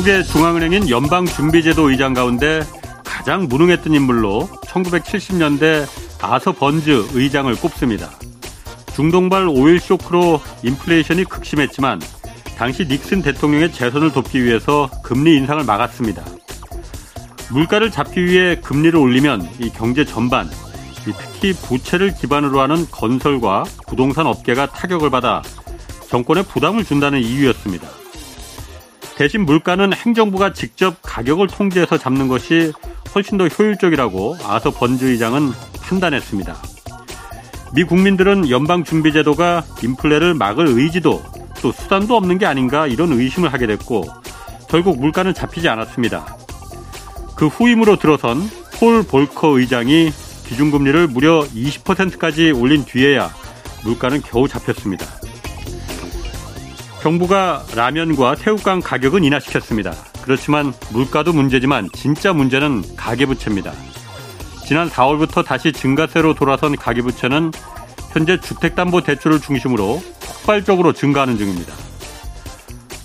미국의 중앙은행인 연방준비제도 의장 가운데 가장 무능했던 인물로 1970년대 아서 번즈 의장을 꼽습니다. 중동발 오일 쇼크로 인플레이션이 극심했지만 당시 닉슨 대통령의 재선을 돕기 위해서 금리 인상을 막았습니다. 물가를 잡기 위해 금리를 올리면 이 경제 전반, 특히 부채를 기반으로 하는 건설과 부동산 업계가 타격을 받아 정권에 부담을 준다는 이유였습니다. 대신 물가는 행정부가 직접 가격을 통제해서 잡는 것이 훨씬 더 효율적이라고 아서 번즈 의장은 판단했습니다. 미 국민들은 연방준비제도가 인플레를 막을 의지도 또 수단도 없는 게 아닌가 이런 의심을 하게 됐고 결국 물가는 잡히지 않았습니다. 그 후임으로 들어선 폴 볼커 의장이 기준금리를 무려 20%까지 올린 뒤에야 물가는 겨우 잡혔습니다. 정부가 라면과 새우깡 가격은 인하시켰습니다. 그렇지만 물가도 문제지만 진짜 문제는 가계부채입니다. 지난 4월부터 다시 증가세로 돌아선 가계부채는 현재 주택담보대출을 중심으로 폭발적으로 증가하는 중입니다.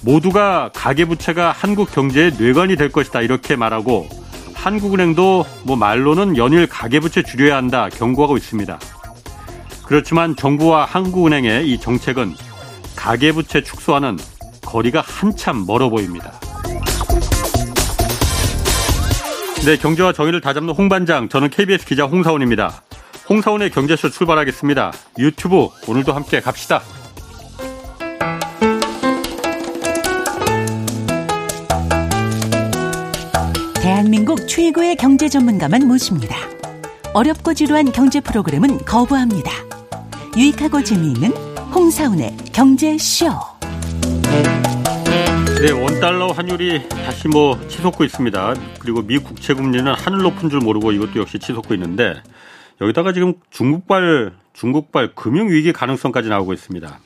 모두가 가계부채가 한국 경제의 뇌관이 될 것이다 이렇게 말하고 한국은행도 뭐 말로는 연일 가계부채 줄여야 한다 경고하고 있습니다. 그렇지만 정부와 한국은행의 이 정책은 가계부채 축소와는 거리가 한참 멀어 보입니다. 네, 경제와 정의를 다잡는 홍반장, 저는 KBS 기자 홍사원입니다. 홍사원의 경제쇼 출발하겠습니다. 유튜브 오늘도 함께 갑시다. 대한민국 최고의 경제 전문가만 모십니다. 어렵고 지루한 경제 프로그램은 거부합니다. 유익하고 재미있는 홍사운의 경제쇼. 네, 원달러 환율이 다시 뭐 치솟고 있습니다. 그리고 미 국채 금리는 하늘 높은 줄 모르고 이것도 역시 치솟고 있는데 여기다가 지금 중국발 중국발 금융 위기 가능성까지 나오고 있습니다.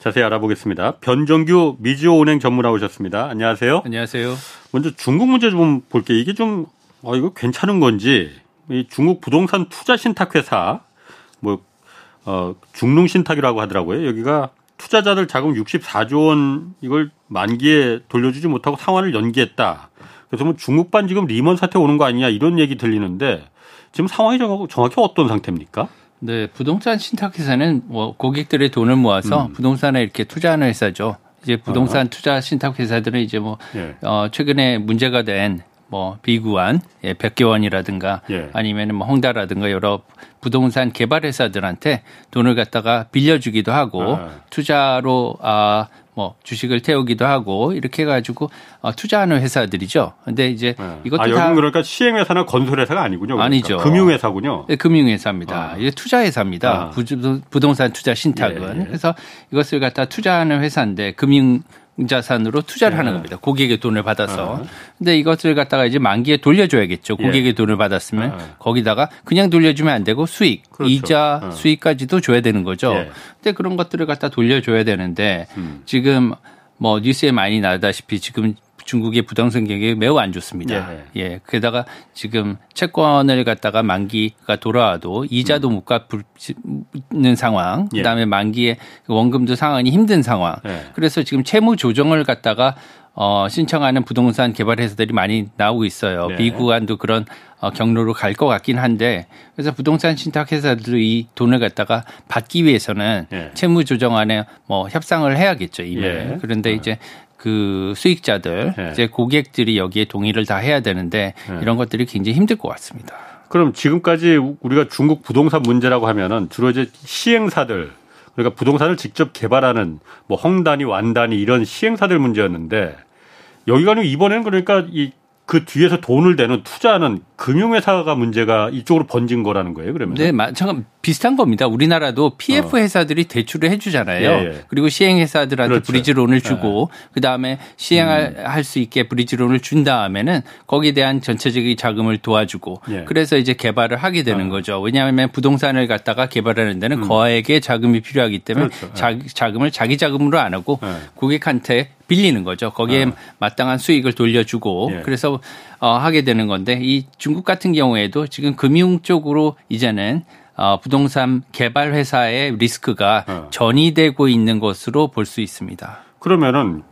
자세히 알아보겠습니다. 변정규 미지오 은행 전문 나오셨습니다. 안녕하세요. 안녕하세요. 먼저 중국 문제 좀 볼게요. 이게 좀 어, 이거 괜찮은 건지 이 중국 부동산 투자 신탁 회사 뭐 어, 중농 신탁이라고 하더라고요. 여기가 투자자들 자금 64조 원 이걸 만기에 돌려주지 못하고 상환을 연기했다. 그래서 뭐 중국반 지금 리먼 사태 오는 거 아니냐 이런 얘기 들리는데 지금 상황이 정확히 어떤 상태입니까? 네, 부동산 신탁회사는 뭐 고객들의 돈을 모아서 음. 부동산에 이렇게 투자하는 회사죠. 이제 부동산 아. 투자 신탁 회사들은 이제 뭐 예. 어, 최근에 문제가 된 뭐 비구한 예, 백개원이라든가 예. 아니면은 뭐 홍다라든가 여러 부동산 개발 회사들한테 돈을 갖다가 빌려주기도 하고 아. 투자로 아 뭐 주식을 태우기도 하고 이렇게 해가지고 어, 투자하는 회사들이죠. 근데 이제 네. 이것도 아, 다 그러니까 시행회사나 건설회사가 아니군요. 그러니까. 아니죠. 금융회사군요. 네, 금융회사입니다. 아. 이게 투자회사입니다. 아. 부동산 투자 신탁은. 예, 예. 그래서 이것을 갖다 투자하는 회사인데 금융 자산으로 투자를 네. 하는 겁니다. 고객의 돈을 받아서. 네. 근데 이것을 갖다가 이제 만기에 돌려줘야겠죠. 예. 고객의 예. 돈을 받았으면 네. 거기다가 그냥 돌려주면 안 되고 수익, 그렇죠. 이자 네. 수익까지도 줘야 되는 거죠. 예. 근데 그런 것들을 갖다 돌려줘야 되는데 음. 지금 뭐 뉴스에 많이 나다시피 지금 중국의 부동산 경기가 매우 안 좋습니다. 예. 예. 게다가 지금 채권을 갖다가 만기가 돌아와도 이자도 음. 못 갚는 상황, 예. 그다음에 만기에 원금도 상환이 힘든 상황. 예. 그래서 지금 채무 조정을 갖다가 어, 신청하는 부동산 개발 회사들이 많이 나오고 있어요. 네. 비구간도 그런 어, 경로로 갈 것 같긴 한데 그래서 부동산 신탁 회사들도 이 돈을 갖다가 받기 위해서는 네. 채무 조정안에 뭐 협상을 해야겠죠 이미. 네. 그런데 이제 그 수익자들 네. 이제 고객들이 여기에 동의를 다 해야 되는데 네. 이런 것들이 굉장히 힘들 것 같습니다. 그럼 지금까지 우리가 중국 부동산 문제라고 하면은 주로 이제 시행사들 그러니까 부동산을 직접 개발하는 뭐 헝단위, 완단위 이런 시행사들 문제였는데 여기가 이번에는 그러니까 이 그 뒤에서 돈을 대는 투자하는 금융회사가 문제가 이쪽으로 번진 거라는 거예요, 그러면? 네, 잠깐 비슷한 겁니다. 우리나라도 PF 어. 회사들이 대출을 해주잖아요. 예, 예. 그리고 시행회사들한테 그렇죠. 브리지론을 주고 예. 그 다음에 시행할 음. 수 있게 브리지론을 준 다음에는 거기에 대한 전체적인 자금을 도와주고 예. 그래서 이제 개발을 하게 되는 어. 거죠. 왜냐하면 부동산을 갖다가 개발하는 데는 음. 거액의 자금이 필요하기 때문에 그렇죠. 자, 자금을 자기 자금으로 안 하고 예. 고객한테 빌리는 거죠. 거기에 어. 마땅한 수익을 돌려주고 예. 그래서 어, 하게 되는 건데 이 중국 같은 경우에도 지금 금융 쪽으로 이제는 어, 부동산 개발 회사의 리스크가 어. 전이되고 있는 것으로 볼 수 있습니다. 그러면은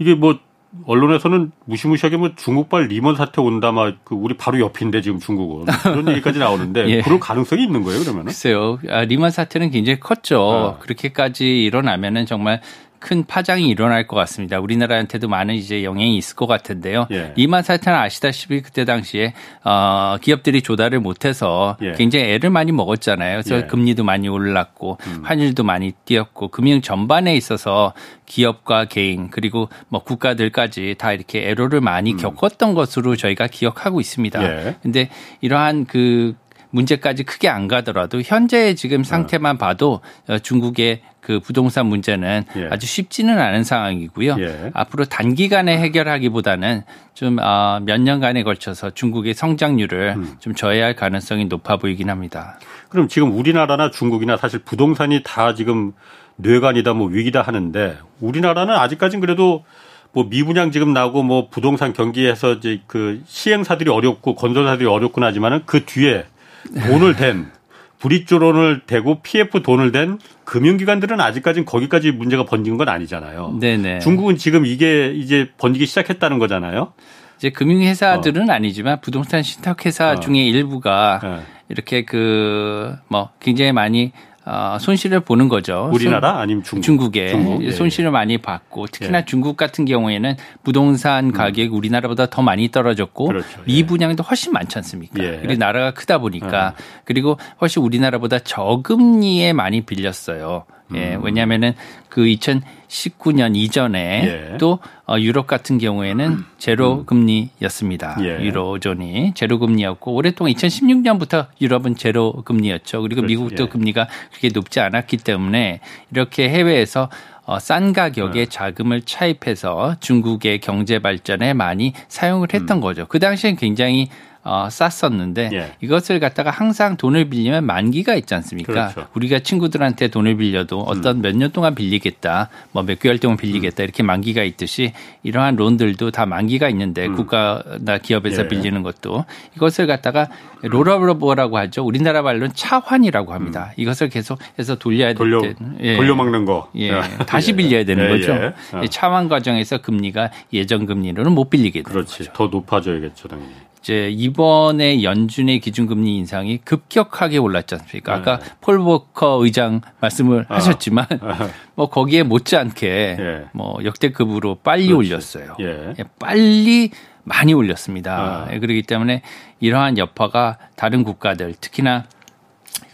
이게 뭐 언론에서는 무시무시하게 뭐 중국발 리먼 사태 온다 막 그 우리 바로 옆인데 지금 중국은 그런 얘기까지 나오는데 예. 그럴 가능성이 있는 거예요 그러면은? 글쎄요. 아, 리먼 사태는 굉장히 컸죠. 어. 그렇게까지 일어나면은 정말 큰 파장이 일어날 것 같습니다. 우리나라한테도 많은 이제 영향이 있을 것 같은데요. 예. 리만 사태는 아시다시피 그때 당시에 어 기업들이 조달을 못해서 예. 굉장히 애를 많이 먹었잖아요. 그래서 예. 금리도 많이 올랐고 음. 환율도 많이 뛰었고 금융 전반에 있어서 기업과 개인 그리고 뭐 국가들까지 다 이렇게 애로를 많이 음. 겪었던 것으로 저희가 기억하고 있습니다. 예. 근데 이러한 그 문제까지 크게 안 가더라도 현재의 지금 상태만 봐도 어, 중국의 그 부동산 문제는 예. 아주 쉽지는 않은 상황이고요. 예. 앞으로 단기간에 해결하기보다는 좀몇 어, 년간에 걸쳐서 중국의 성장률을 음. 좀 저해할 가능성이 높아 보이긴 합니다. 그럼 지금 우리나라나 중국이나 사실 부동산이 다 지금 뇌관이다 뭐 위기다 하는데 우리나라는 아직까지는 그래도 뭐 미분양 지금 나고 뭐 부동산 경기에서 이제 그 시행사들이 어렵고 건설사들이 어렵군 하지만은 그 뒤에 돈을 댄 브릿조론을 대고 PF 돈을 댄 금융기관들은 아직까지는 거기까지 문제가 번진 건 아니잖아요. 네네. 중국은 지금 이게 이제 번지기 시작했다는 거잖아요. 이제 금융회사들은 어. 아니지만 부동산 신탁회사 어. 중에 일부가 네. 이렇게 그 뭐 굉장히 많이 어, 손실을 보는 거죠. 우리나라 아니면 중국? 중국에 중국? 예, 손실을 예. 많이 받고 특히나 예. 중국 같은 경우에는 부동산 음. 가격이 음. 우리나라보다 더 많이 떨어졌고 그렇죠. 예. 미분양도 훨씬 많지 않습니까? 예. 그리고 나라가 크다 보니까 어. 그리고 훨씬 우리나라보다 저금리에 많이 빌렸어요. 예, 음. 왜냐하면은 그 2019년 이전에 예. 또 어, 유럽 같은 경우에는 음. 제로 금리였습니다. 예. 유로존이 제로 금리였고 오랫동안 2016년부터 유럽은 제로 금리였죠. 그리고 그렇죠. 미국도 예. 금리가 그렇게 높지 않았기 때문에 이렇게 해외에서 어, 싼 가격에 네. 자금을 차입해서 중국의 경제 발전에 많이 사용을 했던 음. 거죠. 그 당시엔 굉장히 어, 쌌었는데 예. 이것을 갖다가 항상 돈을 빌리면 만기가 있지 않습니까? 그렇죠. 우리가 친구들한테 돈을 빌려도 어떤 음. 몇년 동안 빌리겠다, 뭐 몇 개월 동안 빌리겠다 음. 이렇게 만기가 있듯이 이러한 론들도 다 만기가 있는데 음. 국가나 기업에서 예. 빌리는 것도 이것을 갖다가 롤러버라고 하죠. 우리나라 말로는 차환이라고 합니다. 음. 이것을 계속해서 돌려야 돌려, 될 때, 예. 돌려막는 거. 예. 다시 예. 빌려야 되는 예. 거죠. 예. 차환 과정에서 금리가 예전 금리로는 못 빌리게 되는 그렇지. 거죠. 더 높아져야겠죠, 당연히. 이제 이번에 연준의 기준금리 인상이 급격하게 올랐지 않습니까? 아까 네. 폴 보커 의장 말씀을 아. 하셨지만 아. 뭐 거기에 못지않게 예. 뭐 역대급으로 빨리 그렇지. 올렸어요. 예. 예. 빨리 많이 올렸습니다. 아. 예, 그렇기 때문에 이러한 여파가 다른 국가들 특히나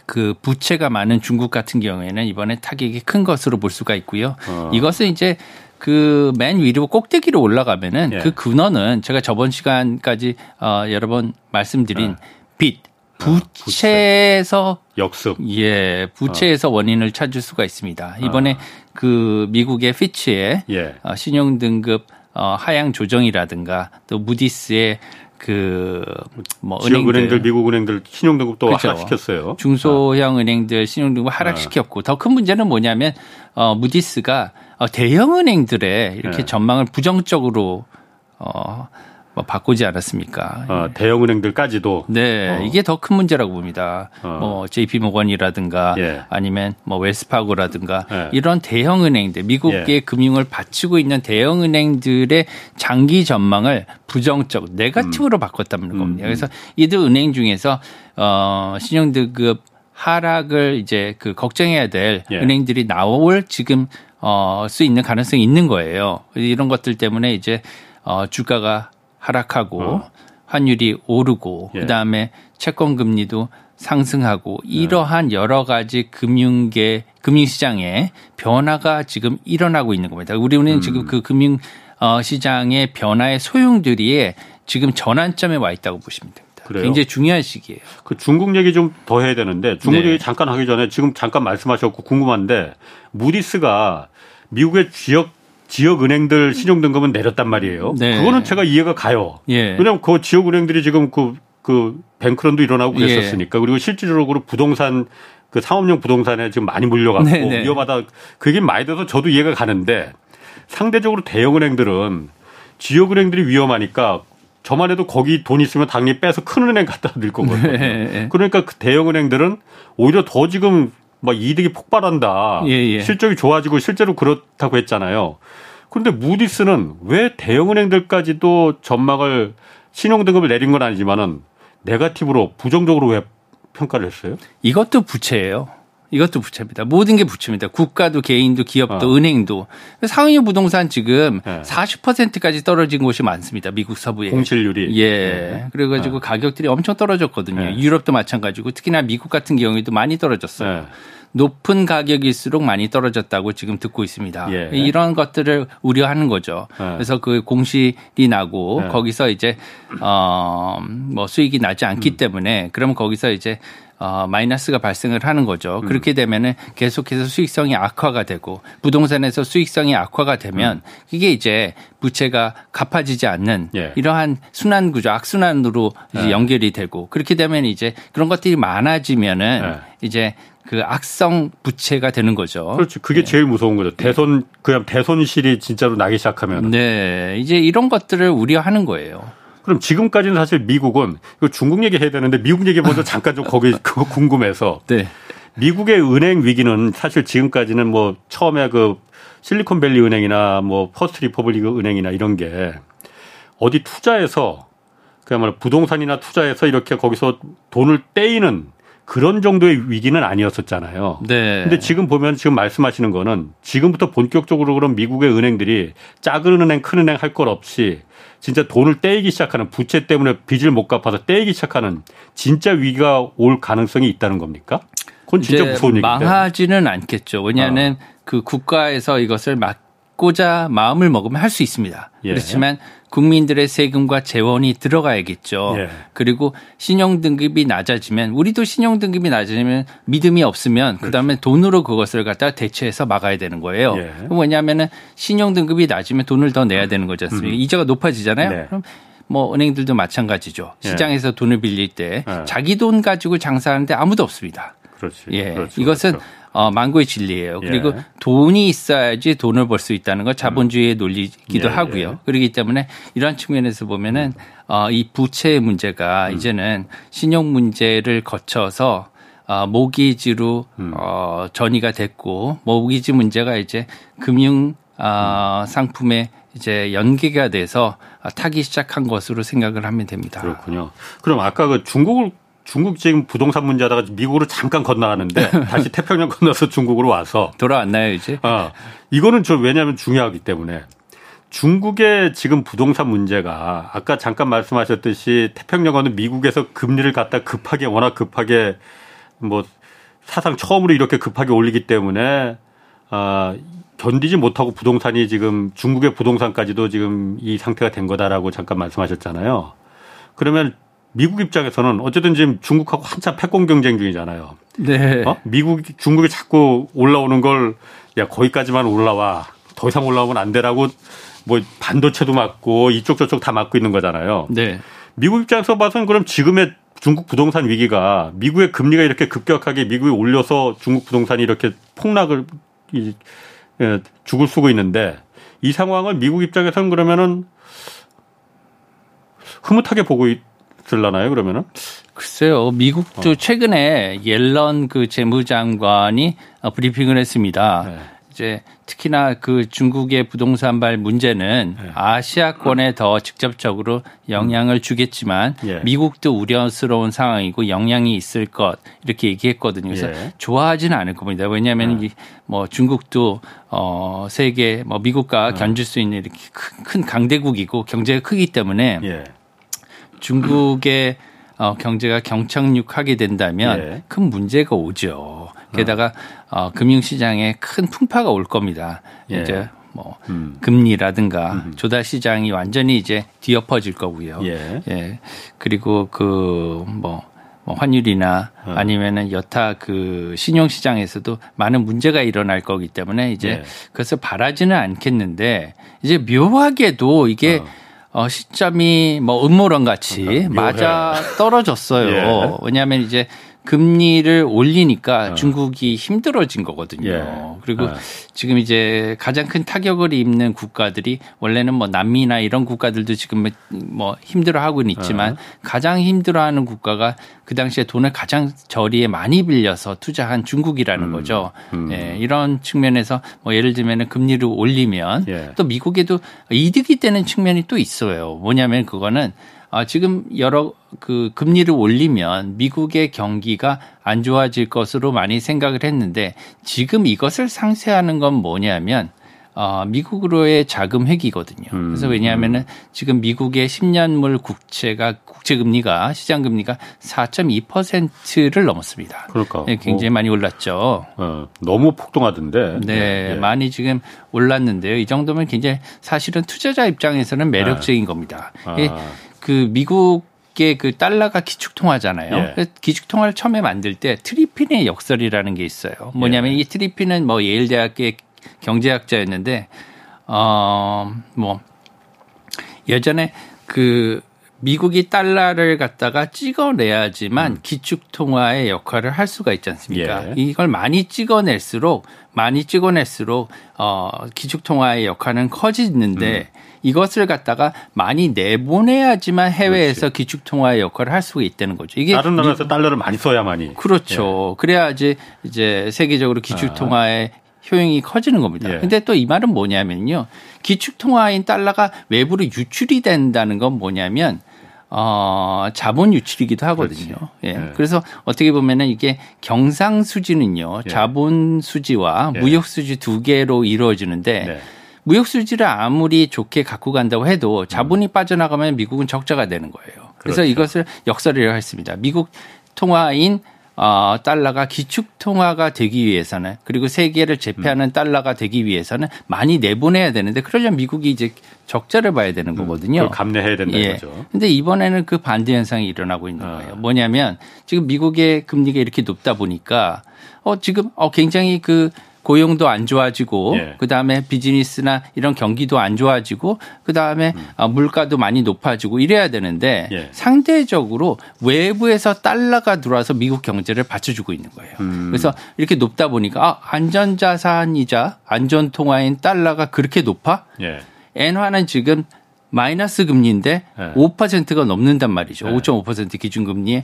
그 부채가 많은 중국 같은 경우에는 이번에 타격이 큰 것으로 볼 수가 있고요. 어. 이것은 이제 그 맨 위로 꼭대기로 올라가면은 예. 그 근원은 제가 저번 시간까지 어 여러 번 말씀드린 예. 빚 아, 부채에서 역습 예 부채에서 어. 원인을 찾을 수가 있습니다. 이번에 어. 그 미국의 피치의 예. 어, 신용 등급 어, 하향 조정이라든가 또 무디스의 그뭐 은행들 미국 은행들 신용 등급도 그렇죠. 하락시켰어요. 중소형 은행들 신용 등급 하락시켰고 더 큰 문제는 뭐냐면 어 무디스가 어, 대형 은행들의 이렇게 네. 전망을 부정적으로 어, 뭐 바꾸지 않았습니까? 어, 대형 은행들까지도 네 어. 이게 더 큰 문제라고 봅니다. 어. 뭐 JP 모건이라든가 예. 아니면 뭐 웰스파고라든가 예. 이런 대형 은행들 미국의 예. 금융을 받치고 있는 대형 은행들의 장기 전망을 부정적 네가티브로 음. 바꿨다는 겁니다. 음. 그래서 이들 은행 중에서 어 신용 등급 하락을 이제 그 걱정해야 될 예. 은행들이 나올 지금 어, 수 있는 가능성이 있는 거예요. 이런 것들 때문에 이제 어, 주가가 하락하고 어. 환율이 오르고 예. 그다음에 채권 금리도 상승하고 이러한 네. 여러 가지 금융계 금융시장의 변화가 지금 일어나고 있는 겁니다. 우리는 음. 지금 그 금융 어, 시장의 변화의 소용들이 지금 전환점에 와 있다고 보시면 됩니다. 그래요? 굉장히 중요한 시기예요. 그 중국 얘기 좀 더 해야 되는데 중국 네. 얘기 잠깐 하기 전에 지금 잠깐 말씀하셨고 궁금한데 무디스가 미국의 지역 지역 은행들 신용 등급은 내렸단 말이에요. 네. 그거는 제가 이해가 가요. 예. 왜냐하면 그 지역 은행들이 지금 그, 그 뱅크런도 일어나고 예. 그랬었으니까 예. 그리고 실질적으로 부동산 그 상업용 부동산에 지금 많이 물려갖고 네네. 네. 위험하다. 그게 많이 돼서 저도 이해가 가는데 상대적으로 대형 은행들은 지역 은행들이 위험하니까 저만 해도 거기 돈 있으면 당연히 빼서 큰 은행 갖다 넣을 거거든요. 네. 그러니까 그 대형 은행들은 오히려 더 지금 막 이득이 폭발한다. 예, 예. 실적이 좋아지고 실제로 그렇다고 했잖아요. 그런데 무디스는 왜 대형은행들까지도 전망을 신용 등급을 내린 건 아니지만은 네가티브로 부정적으로 왜 평가를 했어요? 이것도 부채예요. 이것도 부채입니다. 모든 게 부채입니다. 국가도 개인도 기업도 어. 은행도. 상위 부동산 지금 네. 40%까지 떨어진 곳이 많습니다. 미국 서부에. 공실률이. 예. 네. 그래가지고 네. 가격들이 엄청 떨어졌거든요. 네. 유럽도 마찬가지고 특히나 미국 같은 경우에도 많이 떨어졌어요. 네. 높은 가격일수록 많이 떨어졌다고 지금 듣고 있습니다. 예. 이런 것들을 우려하는 거죠. 예. 그래서 그 공실이 나고 예. 거기서 이제 어뭐 수익이 나지 않기 음. 때문에 그러면 거기서 이제 어, 마이너스가 발생을 하는 거죠. 음. 그렇게 되면은 계속해서 수익성이 악화가 되고 부동산에서 수익성이 악화가 되면 음. 이게 이제 부채가 갚아지지 않는 예. 이러한 순환 구조, 악순환으로 이제 예. 연결이 되고 그렇게 되면 이제 그런 것들이 많아지면은 예. 이제 그 악성 부채가 되는 거죠. 그렇죠. 그게 네. 제일 무서운 거죠. 대손 그냥 대손실이 진짜로 나기 시작하면. 네, 이제 이런 것들을 우려하는 거예요. 그럼 지금까지는 사실 미국은 이거 중국 얘기해야 되는데 미국 얘기 먼저 잠깐 좀 거기 그거 궁금해서. 네. 미국의 은행 위기는 사실 지금까지는 뭐 처음에 그 실리콘밸리 은행이나 뭐 퍼스트 리퍼블릭 은행이나 이런 게 어디 투자해서 그야말로 부동산이나 투자해서 이렇게 거기서 돈을 떼이는 그런 정도의 위기는 아니었었잖아요. 네. 근데 지금 보면 지금 말씀하시는 거는 지금부터 본격적으로 그럼 미국의 은행들이 작은 은행, 큰 은행 할 것 없이 진짜 돈을 떼이기 시작하는 부채 때문에 빚을 못 갚아서 떼이기 시작하는 진짜 위기가 올 가능성이 있다는 겁니까? 그건 진짜 무서운 얘기인데. 망하지는 않겠죠. 왜냐하면 어. 그 국가에서 이것을 막 고자 마음을 먹으면 할 수 있습니다. 예. 그렇지만 국민들의 세금과 재원이 들어가야겠죠. 예. 그리고 신용 등급이 낮아지면 우리도 신용 등급이 낮아지면 믿음이 없으면 그렇죠. 그다음에 돈으로 그것을 갖다 대체해서 막아야 되는 거예요. 예. 왜냐하면은 신용 등급이 낮으면 돈을 더 내야 되는 거지 않습니까? 음. 이자가 높아지잖아요. 네. 그럼 뭐 은행들도 마찬가지죠. 예. 시장에서 돈을 빌릴 때 예. 자기 돈 가지고 장사하는데 아무도 없습니다. 그렇지. 예. 그렇죠. 이것은 그렇죠. 어, 망고의 진리예요. 예. 그리고 돈이 있어야지 돈을 벌 수 있다는 건 자본주의의 논리기도 예, 하고요. 예. 그렇기 때문에 이러한 측면에서 보면은 어, 이 부채의 문제가 음. 이제는 신용 문제를 거쳐서 어, 모기지로 음. 어, 전이가 됐고 모기지 문제가 이제 금융 어, 상품에 이제 연계가 돼서 타기 시작한 것으로 생각을 하면 됩니다. 그렇군요. 그럼 아까 그 중국을 중국 지금 부동산 문제하다가 미국으로 잠깐 건너가는데 다시 태평양 건너서 중국으로 와서 돌아왔나요 이제? 아 이거는 저 왜냐하면 중요하기 때문에 중국의 지금 부동산 문제가 아까 잠깐 말씀하셨듯이 태평양은 미국에서 금리를 갖다 급하게 워낙 급하게 뭐 사상 처음으로 이렇게 급하게 올리기 때문에 아 견디지 못하고 부동산이 지금 중국의 부동산까지도 지금 이 상태가 된 거다라고 잠깐 말씀하셨잖아요. 그러면 미국 입장에서는 어쨌든 지금 중국하고 한참 패권 경쟁 중이잖아요. 네. 어? 미국, 중국이 자꾸 올라오는 걸, 야, 거기까지만 올라와. 더 이상 올라오면 안 되라고 뭐 반도체도 맞고 이쪽 저쪽 다 맞고 있는 거잖아요. 네. 미국 입장에서 봐서는 그럼 지금의 중국 부동산 위기가 미국의 금리가 이렇게 급격하게 미국이 올려서 중국 부동산이 이렇게 폭락을 이, 예, 죽을 쓰고 있는데 이 상황을 미국 입장에서는 그러면은 흐뭇하게 보고 있, 들라나요 그러면은? 글쎄요. 미국도 어. 최근에 옐런 그 재무장관이 어, 브리핑을 했습니다. 네. 이제 특히나 그 중국의 부동산발 문제는 네. 아시아권에 더 직접적으로 영향을 주겠지만 예. 미국도 우려스러운 상황이고 영향이 있을 것 이렇게 얘기했거든요. 그래서 예. 좋아하지는 않을 겁니다. 왜냐하면 네. 뭐 중국도 어 세계 뭐 미국과 네. 견줄 수 있는 이렇게 큰 강대국이고 경제가 크기 때문에 예. 중국의 어, 경제가 경착륙하게 된다면 예. 큰 문제가 오죠. 게다가 어, 금융시장에 큰 풍파가 올 겁니다. 예. 이제 뭐 음. 금리라든가 음. 조달 시장이 완전히 이제 뒤엎어질 거고요. 예. 예. 그리고 그뭐 뭐 환율이나 어. 아니면은 여타 그 신용 시장에서도 많은 문제가 일어날 거기 때문에 이제 예. 그것을 바라지는 않겠는데 이제 묘하게도 이게 어. 어, 시점이 뭐 음모론 같이 그러니까 맞아 떨어졌어요. 예. 왜냐하면 이제 금리를 올리니까 어. 중국이 힘들어진 거거든요. 예. 그리고 어. 지금 이제 가장 큰 타격을 입는 국가들이 원래는 뭐 남미나 이런 국가들도 지금 뭐 힘들어하고는 있지만 어. 가장 힘들어하는 국가가 그 당시에 돈을 가장 저리에 많이 빌려서 투자한 중국이라는 음. 거죠. 음. 예, 이런 측면에서 뭐 예를 들면은 금리를 올리면 예. 또 미국에도 이득이 되는 측면이 또 있어요. 뭐냐면 그거는 아, 지금 여러 그 금리를 올리면 미국의 경기가 안 좋아질 것으로 많이 생각을 했는데 지금 이것을 상쇄하는 건 뭐냐면 어, 미국으로의 자금 회기거든요. 음, 그래서 왜냐하면은 음. 지금 미국의 10년물 국채가 국채 금리가 시장 금리가 4.2%를 넘었습니다. 그러니까 네, 굉장히 뭐, 많이 올랐죠. 어, 너무 폭등하던데. 네, 네, 많이 지금 올랐는데요. 이 정도면 굉장히 사실은 투자자 입장에서는 매력적인 네. 겁니다. 아. 그 미국 그 달러가 기축통화잖아요. 예. 기축통화를 처음에 만들 때 트리핀의 역설이라는 게 있어요. 뭐냐면 예. 이 트리핀은 뭐 예일 대학의 경제학자였는데 어뭐 예전에 그 미국이 달러를 갖다가 찍어내야지만 음. 기축통화의 역할을 할 수가 있지 않습니까? 예. 이걸 많이 찍어낼수록 많이 찍어낼수록 어 기축통화의 역할은 커지는데 음. 이것을 갖다가 많이 내보내야지만 해외에서 그렇지. 기축통화의 역할을 할 수가 있다는 거죠. 이게 다른 나라에서 달러를 많이 써야만이 그렇죠. 예. 그래야지 이제 세계적으로 기축통화의 아. 효용이 커지는 겁니다. 예. 근데 또 이 말은 뭐냐면요. 기축통화인 달러가 외부로 유출이 된다는 건 뭐냐면 어, 자본 유출이기도 하거든요. 예. 네. 그래서 어떻게 보면은 이게 경상 수지는요. 예. 자본 수지와 예. 무역 수지 두 개로 이루어지는데 네. 무역 수지를 아무리 좋게 갖고 간다고 해도 자본이 음. 빠져나가면 미국은 적자가 되는 거예요. 그래서 그렇죠. 이것을 역설이라고 했습니다. 미국 통화인 어, 달러가 기축 통화가 되기 위해서는 그리고 세계를 제패하는 음. 달러가 되기 위해서는 많이 내보내야 되는데 그러려면 미국이 이제 적자를 봐야 되는 음. 거거든요. 음, 감내해야 된다는 예. 거죠. 근데 이번에는 그 반대 현상이 일어나고 있는 아. 거예요. 뭐냐면 지금 미국의 금리가 이렇게 높다 보니까 어 지금 어 굉장히 그 고용도 안 좋아지고 예. 그다음에 비즈니스나 이런 경기도 안 좋아지고 그다음에 음. 어, 물가도 많이 높아지고 이래야 되는데 예. 상대적으로 외부에서 달러가 들어와서 미국 경제를 받쳐주고 있는 거예요. 음. 그래서 이렇게 높다 보니까 아, 안전자산이자 안전통화인 달러가 그렇게 높아? 예. 엔화는 지금 마이너스 금리인데 네. 5%가 넘는단 말이죠. 네. 5.5% 기준금리에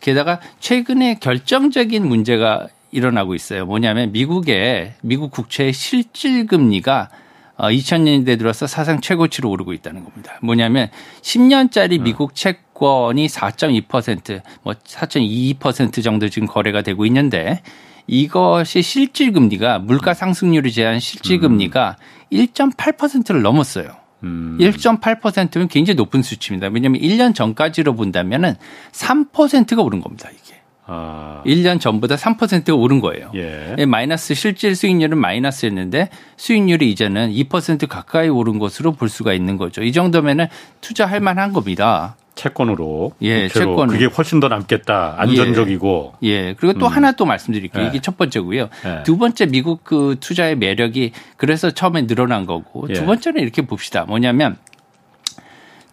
게다가 최근에 결정적인 문제가 일어나고 있어요. 뭐냐면 미국의 미국 국채의 실질 금리가 2000년대 어, 들어서 사상 최고치로 오르고 있다는 겁니다. 뭐냐면 10년짜리 음. 미국 채권이 4.2%, 뭐 4.22% 정도 지금 거래가 되고 있는데 이것이 실질 금리가 물가 음. 상승률을 제한 실질 금리가 1.8%를 넘었어요. 음. 1.8%면 굉장히 높은 수치입니다. 왜냐하면 1년 전까지로 본다면은 3%가 오른 겁니다. 이게. 아. 1년 전보다 3%가 오른 거예요. 예. 예. 마이너스 실질 수익률은 마이너스였는데 수익률이 이제는 2% 가까이 오른 것으로 볼 수가 있는 거죠. 이 정도면은 투자할 만한 겁니다. 채권으로 예, 채권 그게 훨씬 더 남겠다. 안전적이고. 예. 예. 그리고 또 음. 하나 또 말씀드릴게요. 예. 이게 첫 번째고요. 예. 두 번째 미국 그 투자의 매력이 그래서 처음에 늘어난 거고 두 예. 번째는 이렇게 봅시다. 뭐냐면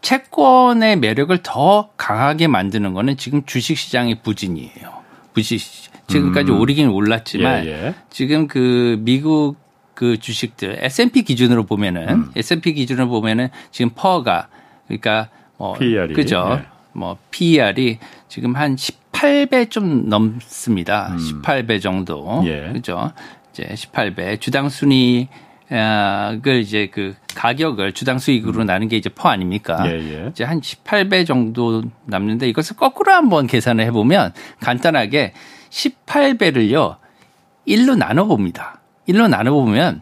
채권의 매력을 더 강하게 만드는 거는 지금 주식 시장의 부진이에요. 부진 지금까지 음. 오르긴 올랐지만 예, 예. 지금 그 미국 그 주식들 S&P 기준으로 보면은 음. S&P 기준으로 보면은 지금 퍼가 그러니까 뭐 PER이. 그죠? 예. 뭐 PER이 지금 한 18배 좀 넘습니다. 음. 18배 정도. 예. 그죠? 이제 18배 주당 순위 그 이제 그 가격을 주당 수익으로 음. 나는 게 이제 퍼 아닙니까? 예, 예. 이제 한 18배 정도 남는데 이것을 거꾸로 한번 계산을 해보면 간단하게 18배를요 1로 나눠 봅니다. 1로 나눠 보면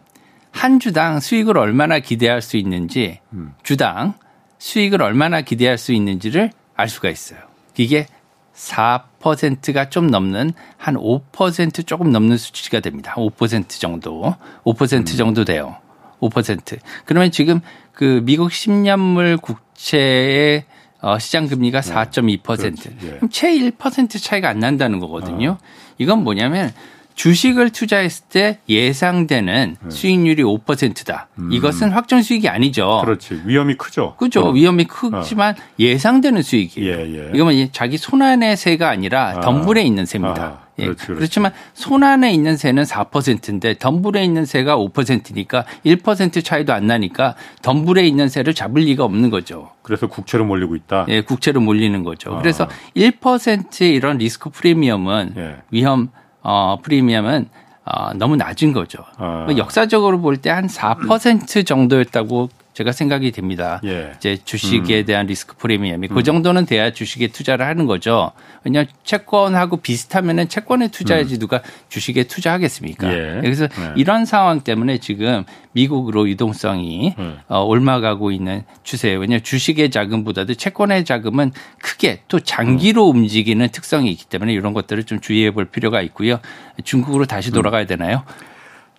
한 주당 수익을 얼마나 기대할 수 있는지 음. 주당 수익을 얼마나 기대할 수 있는지를 알 수가 있어요. 이게 4%가 좀 넘는 한 5% 조금 넘는 수치가 됩니다. 5% 정도. 5% 음. 정도 돼요. 5%. 그러면 지금 그 미국 10년물 국채의 어, 시장 금리가 4.2%. 네. 예. 그럼 채 1% 차이가 안 난다는 거거든요. 어. 이건 뭐냐면 주식을 투자했을 때 예상되는 네. 수익률이 5%다. 음. 이것은 확정 수익이 아니죠. 그렇지. 위험이 크죠. 그죠. 어. 위험이 크지만 어. 예상되는 수익이에요. 예, 예. 이거는 자기 손안의 새가 아니라 아. 덤불에 있는 새입니다. 아. 예. 그렇지, 그렇지. 그렇지만 손안에 있는 새는 4%인데 덤불에 있는 새가 5%니까 1% 차이도 안 나니까 덤불에 있는 새를 잡을 리가 없는 거죠. 그래서 국채로 몰리고 있다. 예, 국채로 몰리는 거죠. 아. 그래서 1%의 이런 리스크 프리미엄은 예. 위험 어, 프리미엄은 어, 너무 낮은 거죠. 아. 역사적으로 볼 때 한 4% 정도였다고 제가 생각이 됩니다. 예. 이제 주식에 음. 대한 리스크 프리미엄이 그 음. 그 정도는 돼야 주식에 투자를 하는 거죠. 왜냐하면 채권하고 비슷하면은 채권에 투자해야지 음. 누가 주식에 투자하겠습니까? 예. 그래서 네. 이런 상황 때문에 지금 미국으로 유동성이 음. 어, 올라가고 있는 추세예요. 왜냐하면 주식의 자금보다도 채권의 자금은 크게 또 장기로 음. 움직이는 특성이 있기 때문에 이런 것들을 좀 주의해 볼 필요가 있고요. 중국으로 다시 음. 돌아가야 되나요?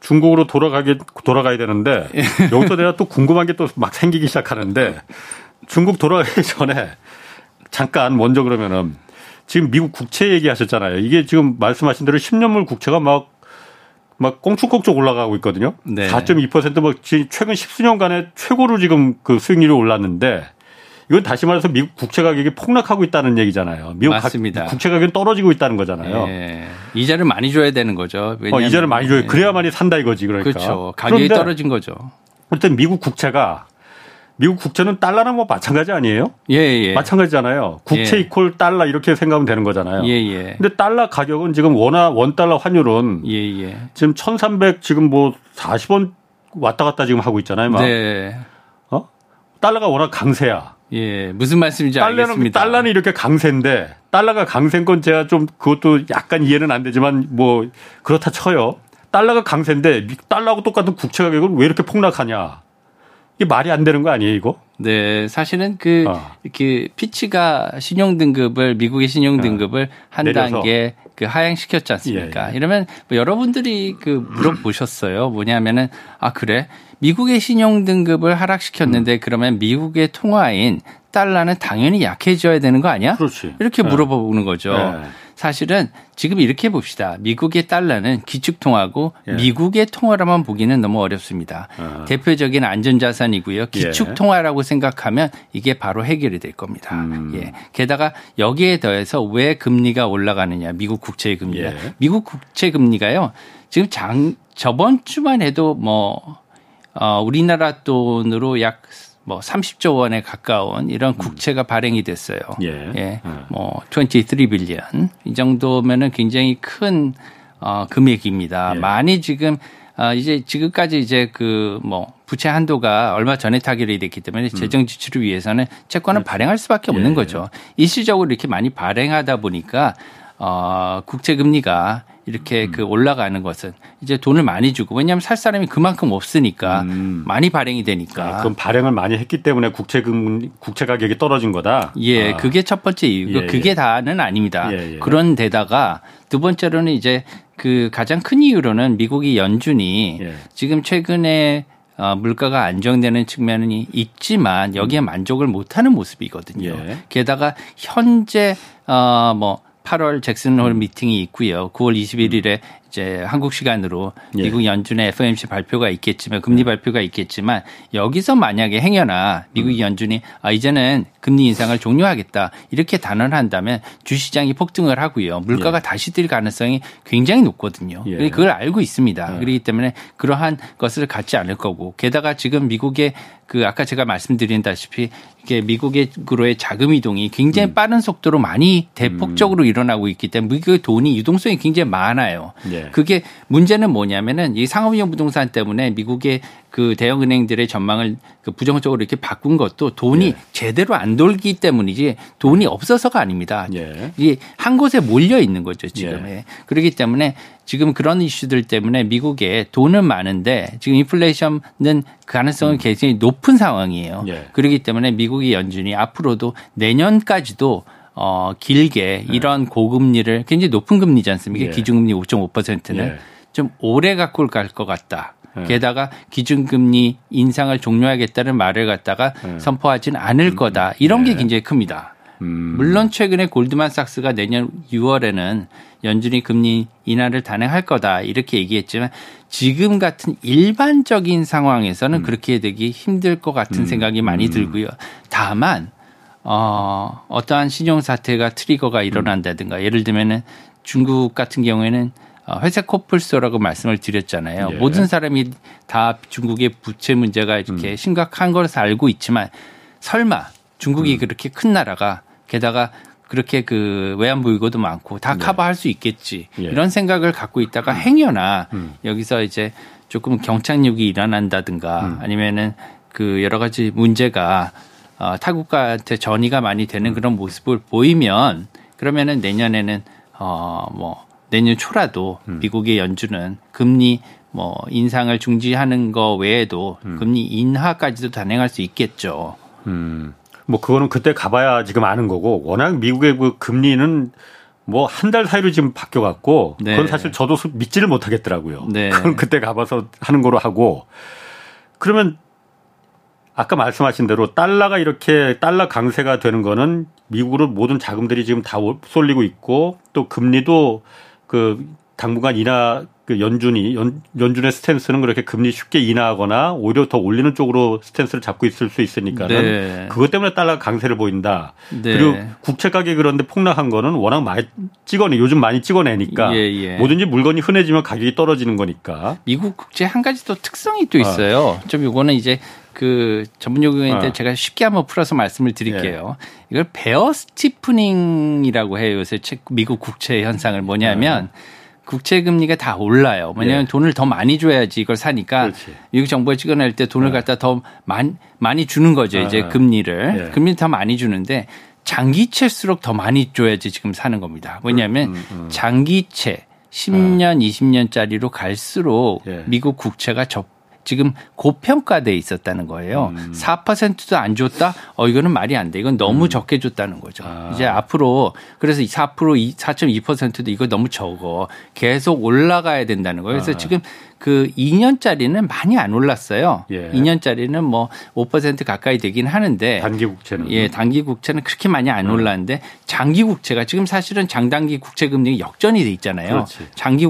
중국으로 돌아가게 돌아가야 되는데 예. 여기서 내가 또 궁금한 게 또 막 생기기 시작하는데 중국 돌아가기 전에 잠깐 먼저 그러면은 지금 미국 국채 얘기하셨잖아요. 이게 지금 말씀하신 대로 10년물 국채가 막 막 꽁충꽁충 올라가고 있거든요. 네. 4.2%뭐 최근 10수년간의 최고로 지금 그 수익률이 올랐는데 이건 다시 말해서 미국 국채 가격이 폭락하고 있다는 얘기잖아요. 미국 맞습니다. 국채 가격이 떨어지고 있다는 거잖아요. 네. 이자를 많이 줘야 되는 거죠. 어, 이자를 많이 줘야 그래야만이 산다 이거지 그러니까. 그렇죠. 가격이 떨어진 거죠. 어쨌든 미국 국채가 미국 국채는 달러랑 뭐 마찬가지 아니에요? 예, 예. 마찬가지잖아요. 국채 예. 이퀄 달러 이렇게 생각하면 되는 거잖아요. 예, 예. 근데 달러 가격은 지금 원화 원 달러 환율은 예, 예. 지금 1,300 지금 뭐 40원 왔다 갔다 지금 하고 있잖아요, 막. 네. 어? 달러가 워낙 강세야. 예, 무슨 말씀인지 달러는, 알겠습니다. 달러는 이렇게 강세인데 달러가 강세인 건 제가 좀 그것도 약간 이해는 안 되지만 뭐 그렇다 쳐요. 달러가 강세인데 달러하고 똑같은 국채 가격은 왜 이렇게 폭락하냐? 이게 말이 안 되는 거 아니에요, 이거? 네, 사실은 그 어. 이렇게 피치가 신용 등급을 미국의 신용 어. 등급을 어. 한 내려서. 단계 그 하향시켰지 않습니까? 예, 예. 이러면 뭐 여러분들이 그 물어보셨어요. 뭐냐면은 아 그래 미국의 신용 등급을 하락시켰는데 음. 그러면 미국의 통화인 달러는 당연히 약해져야 되는 거 아니야? 그렇지. 이렇게 네. 물어보는 거죠. 네. 사실은 지금 이렇게 봅시다. 미국의 달러는 기축통화고 예. 미국의 통화로만 보기는 너무 어렵습니다. 어. 대표적인 안전자산이고요. 기축통화라고 예. 생각하면 이게 바로 해결이 될 겁니다. 음. 예. 게다가 여기에 더해서 왜 금리가 올라가느냐. 미국 국채 금리가. 예. 미국 국채 금리가요. 지금 장 저번 주만 해도 뭐 어, 우리나라 돈으로 약 뭐 30조 원에 가까운 이런 음. 국채가 발행이 됐어요. 예. 예. 음. 뭐23 빌리언. 이 정도면은 굉장히 큰 어, 금액입니다. 예. 많이 지금 어, 이제 지금까지 이제 그 뭐 부채 한도가 얼마 전에 타결이 됐기 때문에 음. 재정 지출을 위해서는 채권을 네. 발행할 수밖에 없는 예. 거죠. 일시적으로 이렇게 많이 발행하다 보니까 어, 국채 금리가 이렇게 음. 그 올라가는 것은 이제 돈을 많이 주고 왜냐하면 살 사람이 그만큼 없으니까 음. 많이 발행이 되니까. 아, 그럼 발행을 많이 했기 때문에 국채 금 국채 가격이 떨어진 거다. 예, 아. 그게 첫 번째 이유고 예, 예. 그게 다는 아닙니다. 예, 예. 그런 데다가 두 번째로는 이제 그 가장 큰 이유로는 미국이 연준이 예. 지금 최근에 어, 물가가 안정되는 측면이 있지만 여기에 음. 만족을 못하는 모습이거든요. 예. 게다가 현재 어뭐 8월 잭슨홀 음. 미팅이 있고요. 9월 21일에 이제 한국 시간으로 예. 미국 연준의 FOMC 발표가 있겠지만 금리 예. 발표가 있겠지만 여기서 만약에 행여나 미국 음. 연준이 아 이제는 금리 인상을 종료하겠다 이렇게 단언한다면 주시장이 폭등을 하고요. 물가가 예. 다시 뛸 가능성이 굉장히 높거든요. 예. 그걸 알고 있습니다. 예. 그렇기 때문에 그러한 것을 갖지 않을 거고 게다가 지금 미국의 그 아까 제가 말씀드린다시피 이게 미국으로의 자금 이동이 굉장히 음. 빠른 속도로 많이 대폭적으로 음. 일어나고 있기 때문에 미국의 돈이 유동성이 굉장히 많아요. 예. 그게 문제는 뭐냐면은 이 상업용 부동산 때문에 미국의 그 대형 은행들의 전망을 그 부정적으로 이렇게 바꾼 것도 돈이 예. 제대로 안 돌기 때문이지 돈이 없어서가 아닙니다. 예. 이게 한 곳에 몰려 있는 거죠 지금. 예. 그렇기 때문에 지금 그런 이슈들 때문에 미국에 돈은 많은데 지금 인플레이션은 가능성은 음. 굉장히 높은 상황이에요. 예. 그렇기 때문에 미국의 연준이 앞으로도 내년까지도 어 길게 네. 이런 고금리를 굉장히 높은 금리지 않습니까? 예. 기준금리 5.5%는 예. 좀 오래 갖고 갈 것 같다. 예. 게다가 기준금리 인상을 종료하겠다는 말을 갖다가 예. 선포하지는 않을 음. 거다. 이런 게 예. 굉장히 큽니다. 음. 물론 최근에 골드만삭스가 내년 6월에는 연준이 금리 인하를 단행할 거다 이렇게 얘기했지만 지금 같은 일반적인 상황에서는 음. 그렇게 되기 힘들 것 같은 음. 생각이 많이 음. 들고요. 다만 어 어떠한 신용 사태가 트리거가 일어난다든가 예를 들면은 중국 같은 경우에는 어, 회색 코뿔소라고 말씀을 드렸잖아요. 예. 모든 사람이 다 중국의 부채 문제가 이렇게 음. 심각한 것을 알고 있지만 설마 중국이 음. 그렇게 큰 나라가 게다가 그렇게 그 외환 보유고도 많고 다 네. 커버할 수 있겠지 예. 이런 생각을 갖고 있다가 음. 행여나 음. 여기서 이제 조금 경착륙이 일어난다든가 음. 아니면은 그 여러 가지 문제가 어, 타국가한테 전이가 많이 되는 음. 그런 모습을 보이면 그러면은 내년에는 어 뭐 내년 초라도 음. 미국의 연준은 금리 뭐 인상을 중지하는 거 외에도 음. 금리 인하까지도 단행할 수 있겠죠. 음. 뭐 그거는 그때 가봐야 지금 아는 거고 워낙 미국의 그 금리는 뭐 한 달 사이로 지금 바뀌어 갖고 네. 그건 사실 저도 믿지를 못하겠더라고요. 네. 그건 그때 가봐서 하는 거로 하고 그러면 아까 말씀하신 대로 달러가 이렇게 달러 강세가 되는 거는 미국으로 모든 자금들이 지금 다 쏠리고 있고 또 금리도 그 당분간 인하 그 연준이 연, 연준의 스탠스는 그렇게 금리 쉽게 인하하거나 오히려 더 올리는 쪽으로 스탠스를 잡고 있을 수 있으니까는 네. 그것 때문에 달러 강세를 보인다. 네. 그리고 국채 가격이 그런데 폭락한 거는 워낙 많이 찍어내 요즘 많이 찍어내니까 예, 예. 뭐든지 물건이 흔해지면 가격이 떨어지는 거니까. 미국 국채 한 가지 또 특성이 또 있어요. 어. 좀 요거는 이제 그 전문 용어인데 어. 제가 쉽게 한번 풀어서 말씀을 드릴게요. 예. 이걸 베어 스티프닝이라고 해요. 요새 미국 국채 현상을 뭐냐면 어. 국채 금리가 다 올라요. 왜냐하면 예. 돈을 더 많이 줘야지 이걸 사니까 그렇지. 미국 정부가 찍어낼 때 돈을 예. 갖다 더 많이 많이 주는 거죠. 이제 아. 금리를 예. 금리 더 많이 주는데 장기채일수록 더 많이 줘야지 지금 사는 겁니다. 왜냐하면 음, 음, 음. 장기채 10년, 아. 20년짜리로 갈수록 예. 미국 국채가 접 지금 고평가돼 있었다는 거예요. 음. 4%도 안 줬다? 어, 이거는 말이 안 돼. 이건 너무 음. 적게 줬다는 거죠. 아. 이제 앞으로 그래서 4% 4.2%도 이거 너무 적어. 계속 올라가야 된다는 거예요. 그래서 아. 지금 그 2년짜리는 많이 안 올랐어요. 예. 2년짜리는 뭐 5% 가까이 되긴 하는데 단기 국채는 예, 단기 국채는 그렇게 많이 안 음. 올랐는데 장기 국채가 지금 사실은 장단기 국채 금리 역전이 돼 있잖아요. 그렇지. 장기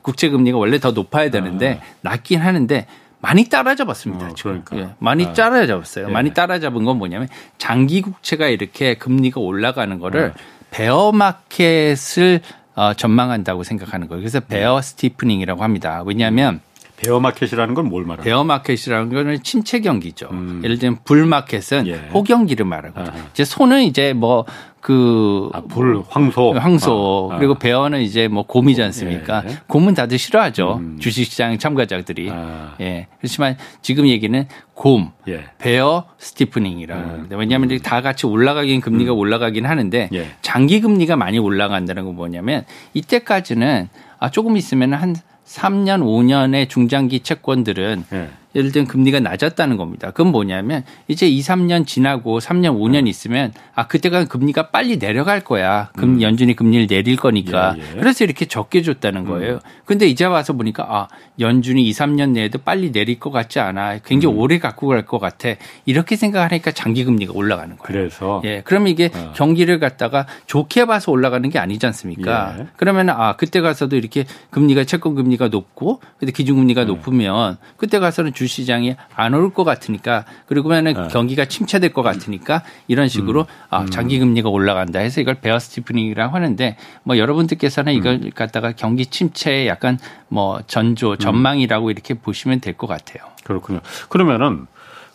국채 금리가 원래 더 높아야 되는데 아. 낮긴 하는데 많이 따라잡았습니다. 어, 그러니까. 예, 많이 아. 따라잡았어요. 예. 많이 따라잡은 건 뭐냐면 장기 국채가 이렇게 금리가 올라가는 거를 어. 베어 마켓을 어, 전망한다고 생각하는 거예요. 그래서 bear steepening이라고 합니다. 왜냐하면 bear market이라는 건 뭘 말하는 bear market이라는 거는 침체 경기죠. 음. 예를 들면 bull market은 예. 호경기를 말하거든요. 이제 소는 이제 뭐 그 아, bull, 황소, 황소 아, 아. 그리고 bear는 이제 뭐 곰이지 않습니까? 예. 곰은 다들 싫어하죠. 음. 주식시장 참가자들이. 아. 예. 그렇지만 지금 얘기는 곰, 예. 베어 스티프닝이라고 음. 합니다. 왜냐하면 음. 다 같이 올라가긴 금리가 음. 올라가긴 하는데 예. 장기 금리가 많이 올라간다는 건 뭐냐면 이때까지는 아 조금 있으면 한 3년, 5년의 중장기 채권들은 네. 예를 들면 금리가 낮았다는 겁니다. 그건 뭐냐면 이제 2, 3년 지나고 3년, 5년 있으면 아 그때가 금리가 빨리 내려갈 거야. 금 음. 연준이 금리를 내릴 거니까. 예, 예. 그래서 이렇게 적게 줬다는 거예요. 음. 근데 이제 와서 보니까 아 연준이 2, 3년 내에도 빨리 내릴 것 같지 않아. 굉장히 음. 오래 갖고 갈 것 같아. 이렇게 생각하니까 장기 금리가 올라가는 거예요. 그래서 예. 그럼 이게 어. 경기를 갖다가 좋게 봐서 올라가는 게 아니지 않습니까? 예. 그러면 아 그때 가서도 이렇게 금리가 채권 금리가 높고 근데 기준 금리가 음. 높으면 그때 가서는 주 시장이 안올것 같으니까 그리고면은 네. 경기가 침체될 것 같으니까 이런 식으로 음. 아, 음. 장기 금리가 올라간다 해서 이걸 베어 스티프닝이라고 하는데 뭐 여러분들께서는 이걸 음. 갖다가 경기 침체의 약간 뭐 전조 음. 전망이라고 이렇게 보시면 될 것 같아요. 그렇군요. 그러면은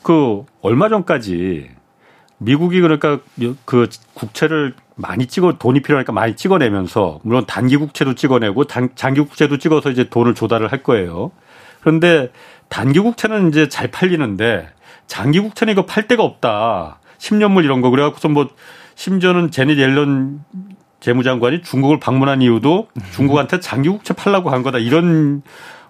그 얼마 전까지 미국이 그러니까 그 국채를 많이 찍어 돈이 필요하니까 많이 찍어내면서 물론 단기 국채도 찍어내고 단, 장기 국채도 찍어서 이제 돈을 조달을 할 거예요. 그런데 단기 국채는 이제 잘 팔리는데 장기 국채는 이거 팔 데가 없다. 10년물 이런 거 그래갖고서 뭐 심지어는 제니 옐런 재무장관이 중국을 방문한 이유도 중국한테 장기 국채 팔라고 한 거다 이런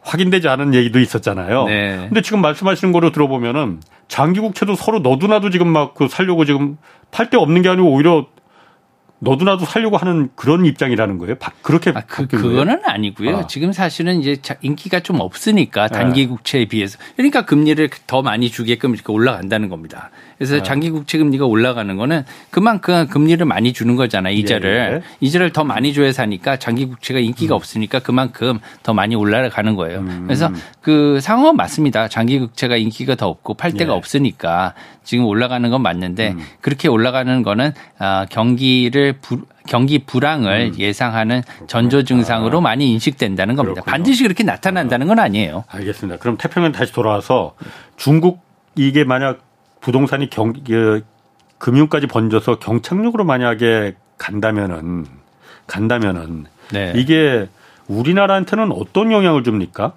확인되지 않은 얘기도 있었잖아요. 네. 근데 지금 말씀하시는 거로 들어보면은 장기 국채도 서로 너도나도 지금 막 그 살려고 지금 팔 데 없는 게 아니고 오히려 너도 나도 살려고 하는 그런 입장이라는 거예요. 그렇게 아, 그 그거는 아니고요. 아. 지금 사실은 이제 인기가 좀 없으니까 단기 네. 국채에 비해서 그러니까 금리를 더 많이 주게끔 이렇게 올라간다는 겁니다. 그래서 네. 장기 국 채 금리가 올라가는 거는 그만큼 금리를 많이 주는 거잖아요. 이자를. 예. 이자를 더 많이 줘야 사니까 장기 국채가 인기가 음. 없으니까 그만큼 더 많이 올라가는 거예요. 음. 그래서 그 상황은 맞습니다. 장기 국채가 인기가 더 없고 팔 데가 예. 없으니까 지금 올라가는 건 맞는데 음. 그렇게 올라가는 거는 아, 경기를 부, 경기 불황을 음. 예상하는 전조 증상으로 아. 많이 인식된다는 겁니다. 그렇군요. 반드시 그렇게 나타난다는 건 아니에요. 알겠습니다. 그럼 태평양 다시 돌아와서 중국 이게 만약 부동산이 경 그, 금융까지 번져서 경착륙으로 만약에 간다면은 간다면은 네. 이게 우리나라한테는 어떤 영향을 줍니까?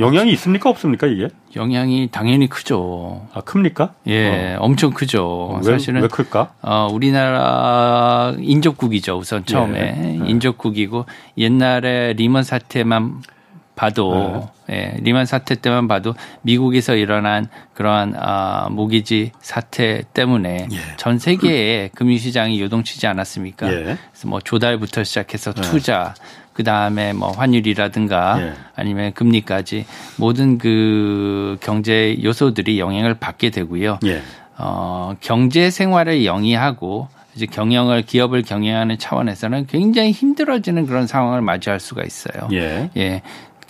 영향이 있습니까 없습니까 이게? 영향이 당연히 크죠. 아 큽니까? 예, 어. 엄청 크죠. 어, 왜, 사실은 왜 클까? 어, 우리나라 인접국이죠. 우선 처음에 예. 예. 인접국이고 옛날에 리먼 사태만 봐도 예. 예, 리먼 사태 때만 봐도 미국에서 일어난 그러한 아, 모기지 사태 때문에 예. 전 세계의 금융 시장이 요동치지 않았습니까? 예. 그래서 뭐 조달부터 시작해서 예. 투자 그 다음에 뭐 환율이라든가 예. 아니면 금리까지 모든 그 경제 요소들이 영향을 받게 되고요. 예. 어, 경제 생활을 영위하고 이제 경영을 기업을 경영하는 차원에서는 굉장히 힘들어지는 그런 상황을 맞이할 수가 있어요. 예. 예.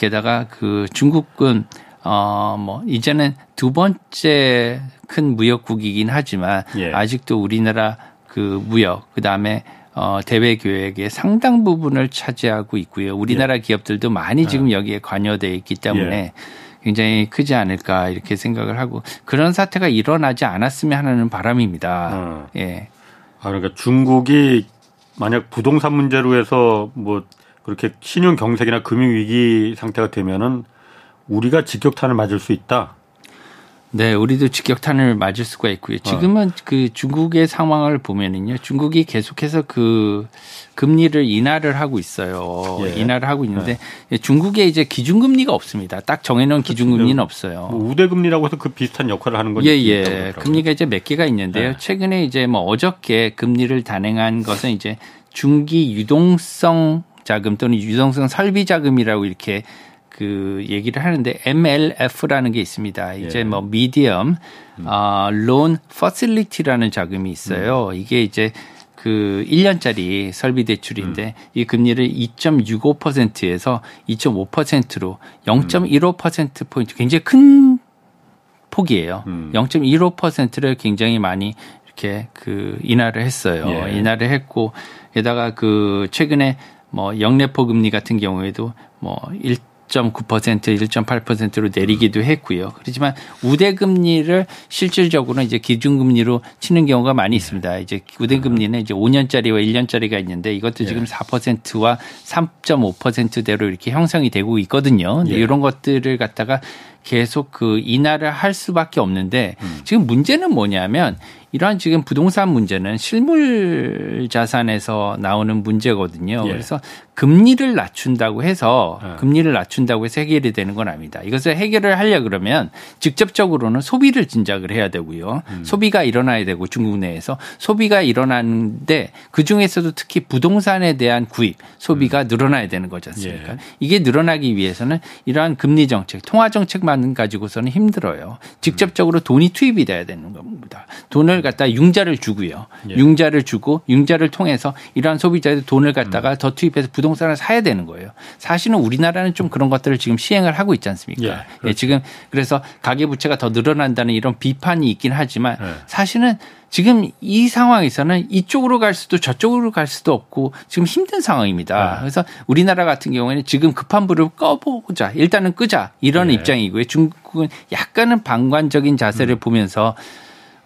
게다가 그 중국은 어, 뭐, 이제는 두 번째 큰 무역국이긴 하지만 예. 아직도 우리나라 그 무역, 그 다음에 어, 대외 교역의 상당 부분을 차지하고 있고요. 우리나라 예. 기업들도 많이 지금 예. 여기에 관여돼 있기 때문에 예. 굉장히 크지 않을까 이렇게 생각을 하고 그런 사태가 일어나지 않았으면 하는 바람입니다. 어. 예. 아, 그러니까 중국이 만약 부동산 문제로 해서 뭐 그렇게 신용 경색이나 금융 위기 상태가 되면은 우리가 직격탄을 맞을 수 있다. 네, 우리도 직격탄을 맞을 수가 있고요. 지금은 어. 그 중국의 상황을 보면은요, 중국이 계속해서 그 금리를 인하를 하고 있어요. 예. 인하를 하고 있는데 예. 중국에 이제 기준금리가 없습니다. 딱 정해놓은 그렇죠. 기준금리는 없어요. 뭐 우대금리라고 해서 그 비슷한 역할을 하는 거죠. 예, 예. 금리가 이제 몇 개가 있는데요. 예. 최근에 이제 뭐 어저께 금리를 단행한 것은 이제 중기 유동성 자금 또는 유동성 설비 자금이라고 이렇게 그 얘기를 하는데 MLF라는 게 있습니다. 이제 예. 뭐 medium 아 loan facility라는 자금이 있어요. 음. 이게 이제 그 1년짜리 설비 대출인데 음. 이 금리를 2.65%에서 2.5%로 0.15% 포인트 굉장히 큰 폭이에요. 음. 0.15%를 굉장히 많이 이렇게 그 인하를 했어요. 예. 인하를 했고 게다가 그 최근에 뭐 영래포 금리 같은 경우에도 뭐 1. 1.9% 1.8%로 내리기도 했고요. 그렇지만 우대 금리를 실질적으로 이제 기준 금리로 치는 경우가 많이 있습니다. 이제 우대 금리는 이제 5년짜리와 1년짜리가 있는데 이것도 지금 4%와 3.5%대로 이렇게 형성이 되고 있거든요. 예. 이런 것들을 갖다가 계속 그 인하를 할 수밖에 없는데 음. 지금 문제는 뭐냐면 이러한 지금 부동산 문제는 실물 자산에서 나오는 문제거든요. 예. 그래서 금리를 낮춘다고 해서 예. 금리를 낮춘다고 해서 해결이 되는 건 아닙니다. 이것을 해결을 하려 그러면 직접적으로는 소비를 진작을 해야 되고요. 음. 소비가 일어나야 되고 중국 내에서 소비가 일어나는데 그 중에서도 특히 부동산에 대한 구입 소비가 음. 늘어나야 되는 거지 않습니까? 예. 이게 늘어나기 위해서는 이러한 금리 정책, 통화 정책만 가지고서는 힘들어요. 직접적으로 돈이 투입이 돼야 되는 겁니다. 돈을 갖다 융자를 주고요. 예. 융자를 주고 융자를 통해서 이러한 소비자들 돈을 갖다가 음. 더 투입해서 부동산을 사야 되는 거예요. 사실은 우리나라는 좀 그런 것들을 지금 시행을 하고 있지 않습니까? 예. 예 그렇죠. 지금 그래서 가계 부채가 더 늘어난다는 이런 비판이 있긴 하지만 예. 사실은 지금 이 상황에서는 이쪽으로 갈 수도 저쪽으로 갈 수도 없고 지금 힘든 상황입니다. 네. 그래서 우리나라 같은 경우에는 지금 급한 불을 꺼보자. 일단은 끄자. 이런 네. 입장이고요. 중국은 약간은 방관적인 자세를 음. 보면서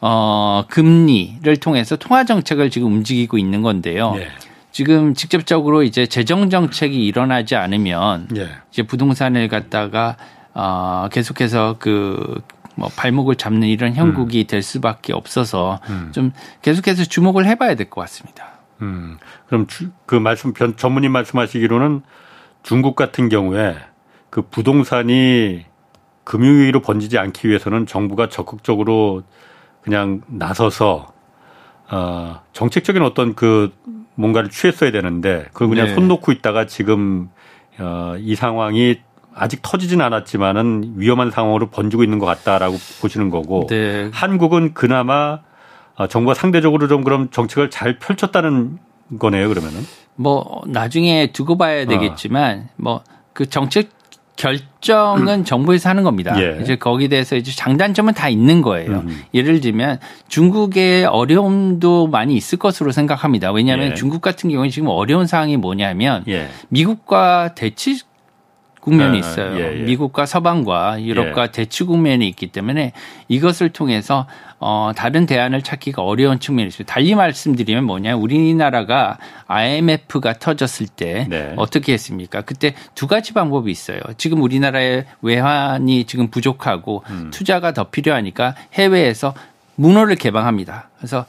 어, 금리를 통해서 통화 정책을 지금 움직이고 있는 건데요. 예. 지금 직접적으로 이제 재정 정책이 일어나지 않으면 예. 이제 부동산을 갖다가 어, 계속해서 그 뭐 발목을 잡는 이런 형국이 음. 될 수밖에 없어서 음. 좀 계속해서 주목을 해봐야 될 것 같습니다. 음. 그럼 주, 그 말씀 전문님 말씀하시기로는 중국 같은 경우에 그 부동산이 금융위기로 번지지 않기 위해서는 정부가 적극적으로 그냥 나서서 어 정책적인 어떤 그 뭔가를 취했어야 되는데 그걸 그냥 네. 손 놓고 있다가 지금 어 이 상황이 아직 터지진 않았지만은 위험한 상황으로 번지고 있는 것 같다라고 보시는 거고 네. 한국은 그나마 어, 정부가 상대적으로 좀 그럼 정책을 잘 펼쳤다는 거네요 그러면은 뭐 나중에 두고 봐야 어. 되겠지만 뭐그 정책 결정은 정부에서 하는 겁니다. 음. 예. 이제 거기에 대해서 이제 장단점은 다 있는 거예요. 음. 예를 들면 중국의 어려움도 많이 있을 것으로 생각합니다. 왜냐하면 예. 중국 같은 경우에 지금 어려운 상황이 뭐냐면 예. 미국과 대치 국면이 아, 있어요. 예, 예. 미국과 서방과 유럽과 대치 국면이 있기 때문에 이것을 통해서 어 다른 대안을 찾기가 어려운 측면이 있어요. 달리 말씀드리면 뭐냐? 우리나라가 IMF가 터졌을 때 네. 어떻게 했습니까? 그때 두 가지 방법이 있어요. 지금 우리나라의 외환이 지금 부족하고 음. 투자가 더 필요하니까 해외에서 문호를 개방합니다. 그래서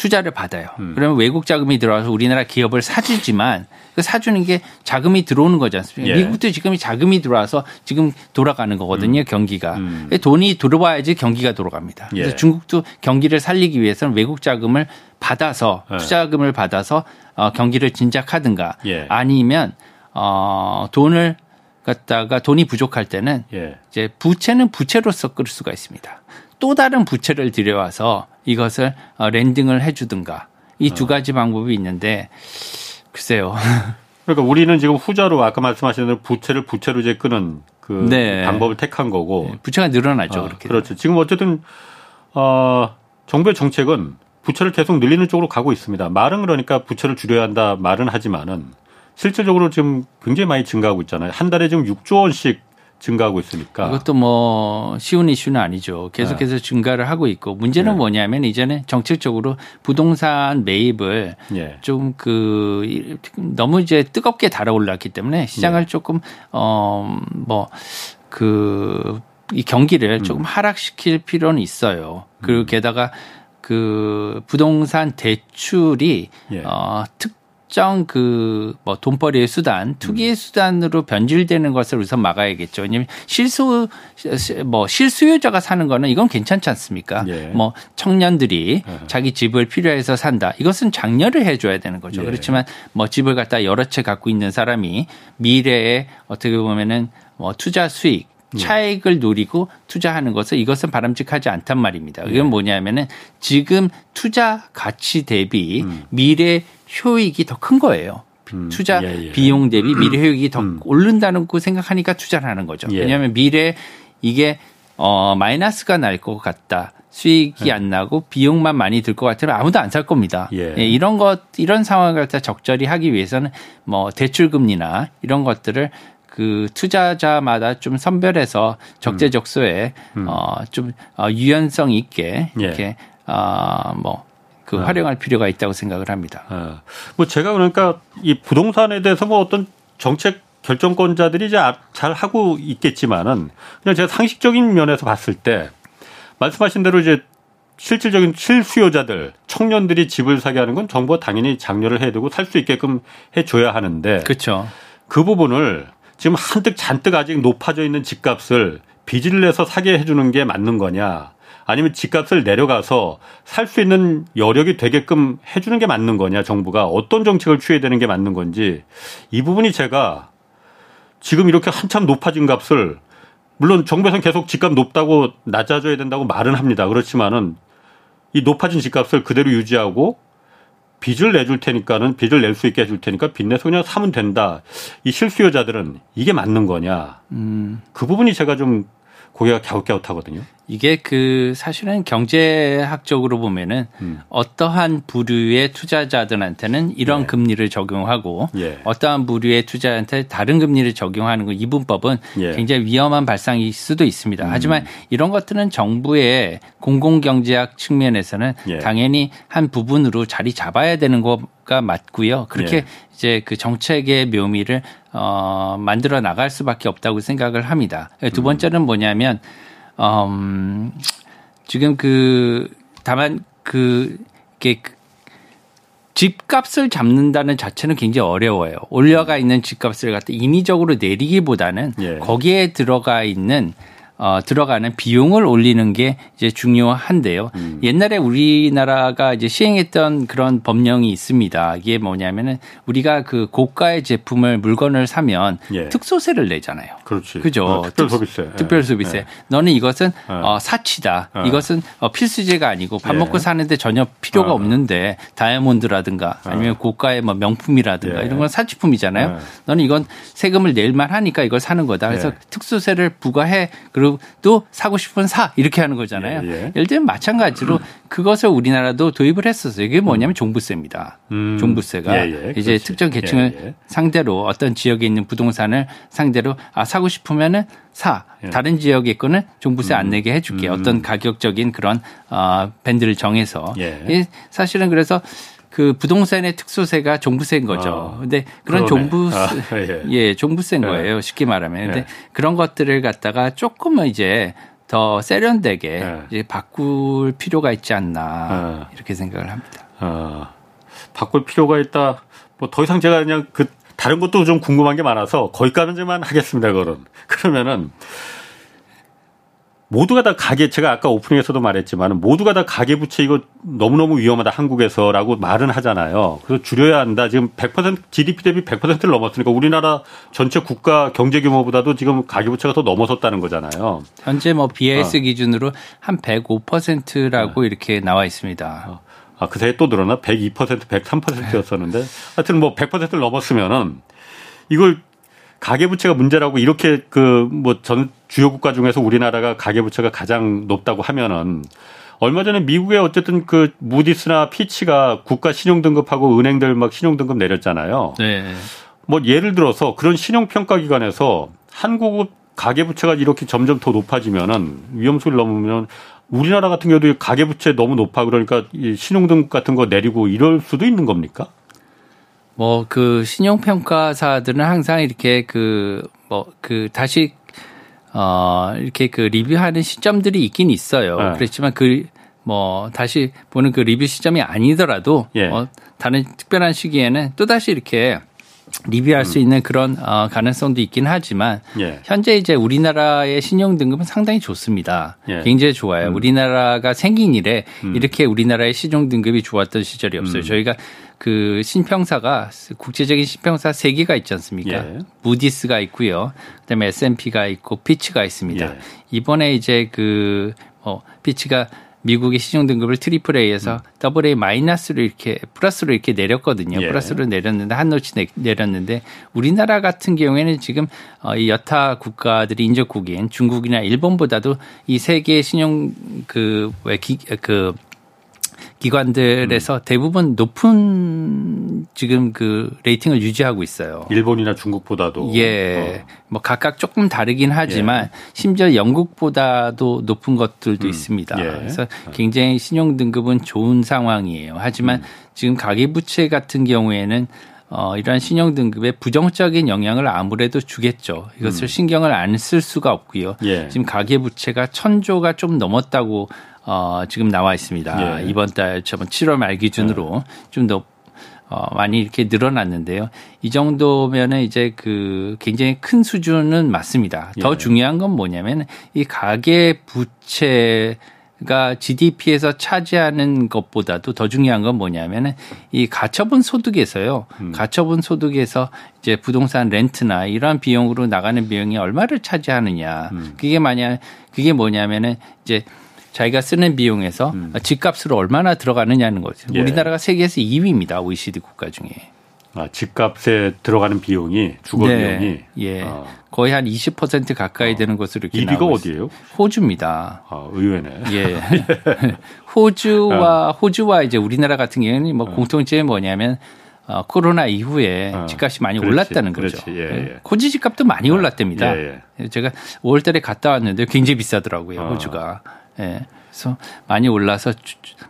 투자를 받아요. 음. 그러면 외국 자금이 들어와서 우리나라 기업을 사주지만 그 사주는 게 자금이 들어오는 거지 않습니까? 예. 미국도 지금 자금이 들어와서 지금 돌아가는 거거든요, 경기가. 음. 돈이 들어와야지 경기가 돌아갑니다. 그래서 예. 중국도 경기를 살리기 위해서는 외국 자금을 받아서 예. 투자금을 받아서 어, 경기를 진작하든가 예. 아니면 어, 돈을 갖다가 돈이 부족할 때는 예. 이제 부채는 부채로서 끌 수가 있습니다. 또 다른 부채를 들여와서 이것을 어, 랜딩을 해주든가 이 어. 두 가지 방법이 있는데 글쎄요. 그러니까 우리는 지금 후자로 아까 말씀하신 대로 부채를 부채로 이제 끄는 그 네. 방법을 택한 거고 부채가 늘어나죠 어, 그렇게. 그렇죠. 지금 어쨌든 어, 정부의 정책은 부채를 계속 늘리는 쪽으로 가고 있습니다. 말은 그러니까 부채를 줄여야 한다 말은 하지만은 실질적으로 지금 굉장히 많이 증가하고 있잖아요. 한 달에 지금 6조 원씩 증가하고 있으니까. 이것도 뭐 쉬운 이슈는 아니죠. 계속해서 증가를 하고 있고 문제는 네. 뭐냐면 이제는 정책적으로 부동산 매입을 예. 좀그 너무 이제 뜨겁게 달아올랐기 때문에 시장을 조금 어뭐 그 이 경기를 조금 하락시킬 필요는 있어요. 그리고 게다가 그 부동산 대출이 예. 어 특 정 그 뭐 돈벌이의 수단, 투기의 수단으로 변질되는 것을 우선 막아야겠죠. 왜냐하면 실수 뭐 실수요자가 사는 거는 이건 괜찮지 않습니까? 예. 뭐 청년들이 자기 집을 필요해서 산다. 이것은 장려를 해줘야 되는 거죠. 예. 그렇지만 뭐 집을 갖다 여러 채 갖고 있는 사람이 미래에 어떻게 보면은 뭐 투자 수익 차익을 노리고 투자하는 것은 이것은 바람직하지 않단 말입니다. 예. 이건 뭐냐면은 지금 투자 가치 대비 미래 효익이 더 큰 거예요. 음, 투자 예, 예. 비용 대비 미래 효익이 더 오른다는 거 생각하니까 투자를 하는 거죠. 예. 왜냐하면 미래 이게 어 마이너스가 날 것 같다. 수익이 안 나고 비용만 많이 들 것 같으면 아무도 안 살 겁니다. 예. 예, 이런 것 이런 상황을 갖다 적절히 하기 위해서는 뭐 대출 금리나 이런 것들을 그 투자자마다 좀 선별해서 적재적소에 어좀 어, 유연성 있게 예. 이렇게 어뭐 그 활용할 필요가 있다고 생각을 합니다. 어. 뭐 제가 그러니까 이 부동산에 대해서 뭐 어떤 정책 결정권자들이 이제 아- 잘 하고 있겠지만은 그냥 제가 상식적인 면에서 봤을 때 말씀하신 대로 이제 실질적인 실수요자들 청년들이 집을 사게 하는 건 정부가 당연히 장려를 해야 되고 살 수 있게끔 해줘야 하는데 그렇죠. 그 부분을 지금 한뜩 잔뜩 아직 높아져 있는 집값을 빚을 내서 사게 해주는 게 맞는 거냐? 아니면 집값을 내려가서 살 수 있는 여력이 되게끔 해주는 게 맞는 거냐? 정부가 어떤 정책을 취해야 되는 게 맞는 건지. 이 부분이 제가 지금 이렇게 한참 높아진 값을 물론 정부에서는 계속 집값 높다고 낮아져야 된다고 말은 합니다. 그렇지만은 이 높아진 집값을 그대로 유지하고 빚을 내줄 테니까는 빚을 낼 수 있게 해줄 테니까 빚 내서 그냥 사면 된다. 이 실수요자들은 이게 맞는 거냐. 음. 그 부분이 제가 좀 고개가 갸웃갸웃하거든요. 이게 그 사실은 경제학적으로 보면은 음. 어떠한 부류의 투자자들한테는 이런 예. 금리를 적용하고 예. 어떠한 부류의 투자한테 다른 금리를 적용하는 거 이분법은 예. 음. 굉장히 위험한 발상일 수도 있습니다. 하지만 이런 것들은 정부의 공공경제학 측면에서는 예. 당연히 한 부분으로 자리 잡아야 되는 거가 맞고요. 그렇게 예. 이제 그 정책의 묘미를 어 만들어 나갈 수밖에 없다고 생각을 합니다. 두 번째는 뭐냐면 음, 지금 그 다만 그 이게 그 집값을 잡는다는 자체는 굉장히 어려워요. 올려가 있는 집값을 갖다 인위적으로 내리기보다는 예. 거기에 들어가 있는 어, 들어가는 비용을 올리는 게 이제 중요한데요. 음. 옛날에 우리나라가 이제 시행했던 그런 법령이 있습니다. 이게 뭐냐면은 우리가 그 고가의 제품을 물건을 사면 예. 특소세를 내잖아요. 그렇지. 그죠. 어, 특별 소비세. 특별 소비세. 예. 너는 이것은 예. 어, 사치다. 예. 이것은 어, 필수제가 아니고 밥 먹고 사는데 전혀 필요가 어. 없는데 다이아몬드라든가 아니면 고가의 뭐 명품이라든가 이런 건 사치품이잖아요. 너는 이건 세금을 낼 만 하니까 이걸 사는 거다. 그래서 특수세를 부과해. 그리고 또 사고 싶은 사 이렇게 하는 거잖아요. 예, 예. 를 들면 마찬가지로 음. 그것을 우리나라도 도입을 했었어요. 이게 뭐냐면 종부세입니다. 음. 종부세가 예, 예. 이제 그렇지. 특정 계층을 예, 예. 상대로 어떤 지역에 있는 부동산을 상대로 아 사고 싶으면은 사 다른 지역에 거는 종부세 음. 안 내게 해줄게 음. 어떤 가격적인 그런 어 밴드를 정해서 사실은 그래서 그 부동산의 특수세가 종부세인 거죠. 어, 근데 그런 그러네. 종부세 아, 예. 예, 종부세인 예. 거예요. 쉽게 말하면. 근데 예. 그런 것들을 갖다가 조금은 이제 더 세련되게 예. 이제 바꿀 필요가 있지 않나 예. 이렇게 생각을 합니다. 어, 바꿀 필요가 있다. 뭐 더 이상 제가 그냥 그 다른 것도 좀 궁금한 게 많아서 거기까지만 하겠습니다. 그런 그러면은 모두가 다 가계 제가 아까 오프닝에서도 말했지만 모두가 다 가계 부채 이거 너무너무 위험하다 한국에서라고 말은 하잖아요. 그래서 줄여야 한다. 지금 100% GDP 대비 100%를 넘었으니까 우리나라 전체 국가 경제 규모보다도 지금 가계 부채가 더 넘어섰다는 거잖아요. 현재 뭐 BIS 어. 기준으로 한 105%라고 네. 이렇게 나와 있습니다. 어. 아, 그새 또 늘어나 102%, 103%였었는데 하여튼 뭐 100%를 넘었으면은 이걸 가계부채가 문제라고 이렇게 그 뭐 전 주요 국가 중에서 우리나라가 가계부채가 가장 높다고 하면은 얼마 전에 미국의 어쨌든 그 무디스나 피치가 국가 신용 등급하고 은행들 막 신용 등급 내렸잖아요. 네. 뭐 예를 들어서 그런 신용 평가 기관에서 한국 가계부채가 이렇게 점점 더 높아지면은 위험수를 넘으면 우리나라 같은 경우도 가계부채 너무 높아 그러니까 이 신용 등급 같은 거 내리고 이럴 수도 있는 겁니까? 뭐 그 신용평가사들은 항상 이렇게 그 뭐그 뭐 다시 어 이렇게 그 리뷰하는 시점들이 있긴 있어요. 네. 그렇지만 그 뭐 다시 보는 그 리뷰 시점이 아니더라도 예. 뭐 다른 특별한 시기에는 또 다시 이렇게 리뷰할 음. 수 있는 그런 어, 가능성도 있긴 하지만 예. 현재 이제 우리나라의 신용 등급은 상당히 좋습니다. 예. 굉장히 좋아요. 음. 우리나라가 생긴 이래 음. 이렇게 우리나라의 신용 등급이 좋았던 시절이 없어요. 음. 저희가 그 신평사가 국제적인 신평사 세 개가 있지 않습니까? 예. 무디스가 있고요. 그다음에 S&P가 있고 피치가 있습니다. 예. 이번에 이제 그 어, 피치가 미국의 신용 등급을 triple A에서 음. double A 마이너스로 이렇게 플러스로 이렇게 내렸거든요. 예. 플러스로 내렸는데 한 notch 내렸는데 우리나라 같은 경우에는 지금 어, 이 여타 국가들이 인접국인 중국이나 일본보다도 이 세계 신용 그왜그 기관들에서 음. 대부분 높은 지금 그 레이팅을 유지하고 있어요. 일본이나 중국보다도. 예. 어. 뭐 각각 조금 다르긴 하지만 예. 심지어 영국보다도 높은 것들도 음. 있습니다. 예. 그래서 굉장히 신용 등급은 좋은 상황이에요. 하지만 음. 지금 가계부채 같은 경우에는 어, 이러한 신용 등급에 부정적인 영향을 아무래도 주겠죠. 이것을 음. 신경을 안 쓸 수가 없고요. 예. 지금 가계 부채가 천조가 좀 넘었다고 어, 지금 나와 있습니다. 예. 이번 달 저번 7월 말 기준으로 예. 좀더 어, 많이 이렇게 늘어났는데요. 이 정도면은 이제 그 굉장히 큰 수준은 맞습니다. 더 예. 중요한 건 뭐냐면 이 가계 부채 가 GDP에서 차지하는 것보다도 더 중요한 건 뭐냐면은 이 가처분 소득에서요. 음. 가처분 소득에서 이제 부동산 렌트나 이러한 비용으로 나가는 비용이 얼마를 차지하느냐. 음. 그게 만약 그게 뭐냐면은 이제 자기가 쓰는 비용에서 음. 집값으로 얼마나 들어가느냐는 거죠. 예. 우리나라가 세계에서 2위입니다. OECD 국가 중에. 아, 집값에 들어가는 비용이 주거 네. 비용이 예. 아. 거의 한 20% 가까이 아. 되는 것으로 이렇게 1위가 어디예요? 호주입니다. 아, 의외네. 예. 호주와 아. 호주와 이제 우리나라 같은 경우는 뭐 아. 공통점이 뭐냐면 어, 코로나 이후에 어, 집값이 많이 그렇지, 올랐다는 거죠. 그렇지, 예, 예. 호주 집값도 많이 아, 올랐답니다. 예, 예. 제가 5월달에 갔다 왔는데 굉장히 비싸더라고요. 어. 호주가. 예. 그래서 많이 올라서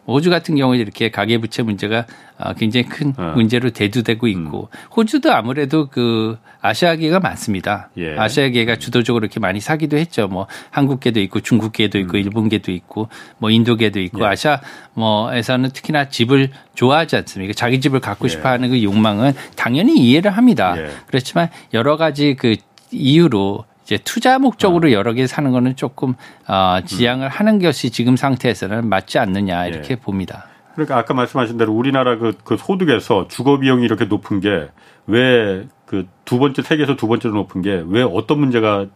호주 같은 경우에 이렇게 가계부채 문제가 아, 굉장히 큰 어. 문제로 대두되고 있고 음. 호주도 아무래도 그 아시아계가 많습니다. 예. 아시아계가 주도적으로 이렇게 많이 사기도 했죠. 뭐 한국계도 있고 중국계도 있고 음. 일본계도 있고 뭐 인도계도 있고 예. 아시아 뭐에서는 특히나 집을 좋아하지 않습니까? 자기 집을 갖고 예. 싶어하는 그 욕망은 당연히 이해를 합니다. 예. 그렇지만 여러 가지 그 이유로 이제 투자 목적으로 어. 여러 개 사는 거는 조금 어, 지양을 음. 하는 것이 지금 상태에서는 맞지 않느냐 이렇게 예. 봅니다. 그러니까 아까 말씀하신 대로 우리나라 그, 그 소득에서 주거 비용이 이렇게 높은 게 왜 그 두 번째 세계에서 두 번째로 높은 게 왜 어떤 문제가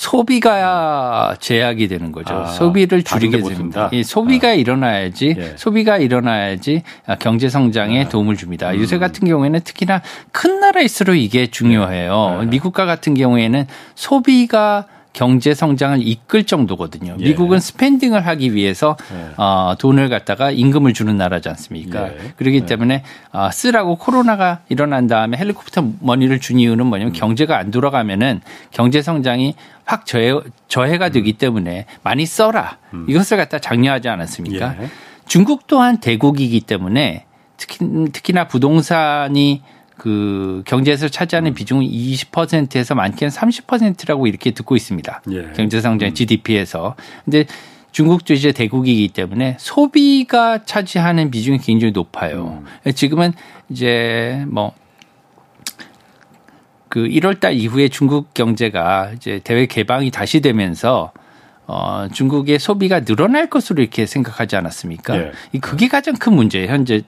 소비가 제약이 되는 거죠. 아, 소비를 줄이게 됩니다. 이 소비가 아. 일어나야지 예. 소비가 일어나야지 경제 성장에 아. 도움을 줍니다. 음. 요새 같은 경우에는 특히나 큰 나라일수록 이게 중요해요. 예. 미국과 같은 경우에는 소비가 경제 성장을 이끌 정도거든요. 예. 미국은 스펜딩을 하기 위해서 예. 어, 돈을 갖다가 임금을 주는 나라지 않습니까? 예. 그렇기 예. 때문에 어, 쓰라고 코로나가 일어난 다음에 헬리콥터 머니를 준 이유는 뭐냐면 음. 경제가 안 돌아가면은 경제 성장이 확 저해, 저해가 음. 되기 때문에 많이 써라. 음. 이것을 갖다 장려하지 않았습니까? 예. 중국 또한 대국이기 때문에 특히, 특히나 부동산이 그 경제에서 차지하는 음. 비중은 20%에서 많게는 30%라고 이렇게 듣고 있습니다. 예. 경제 성장 음. GDP에서. 근데 중국도 이제 대국이기 때문에 소비가 차지하는 비중이 굉장히 높아요. 음. 지금은 이제 뭐 그 1월 달 이후에 중국 경제가 이제 대외 개방이 다시 되면서 어, 중국의 소비가 늘어날 것으로 이렇게 생각하지 않았습니까? 예. 그게 가장 큰 문제예요. 현재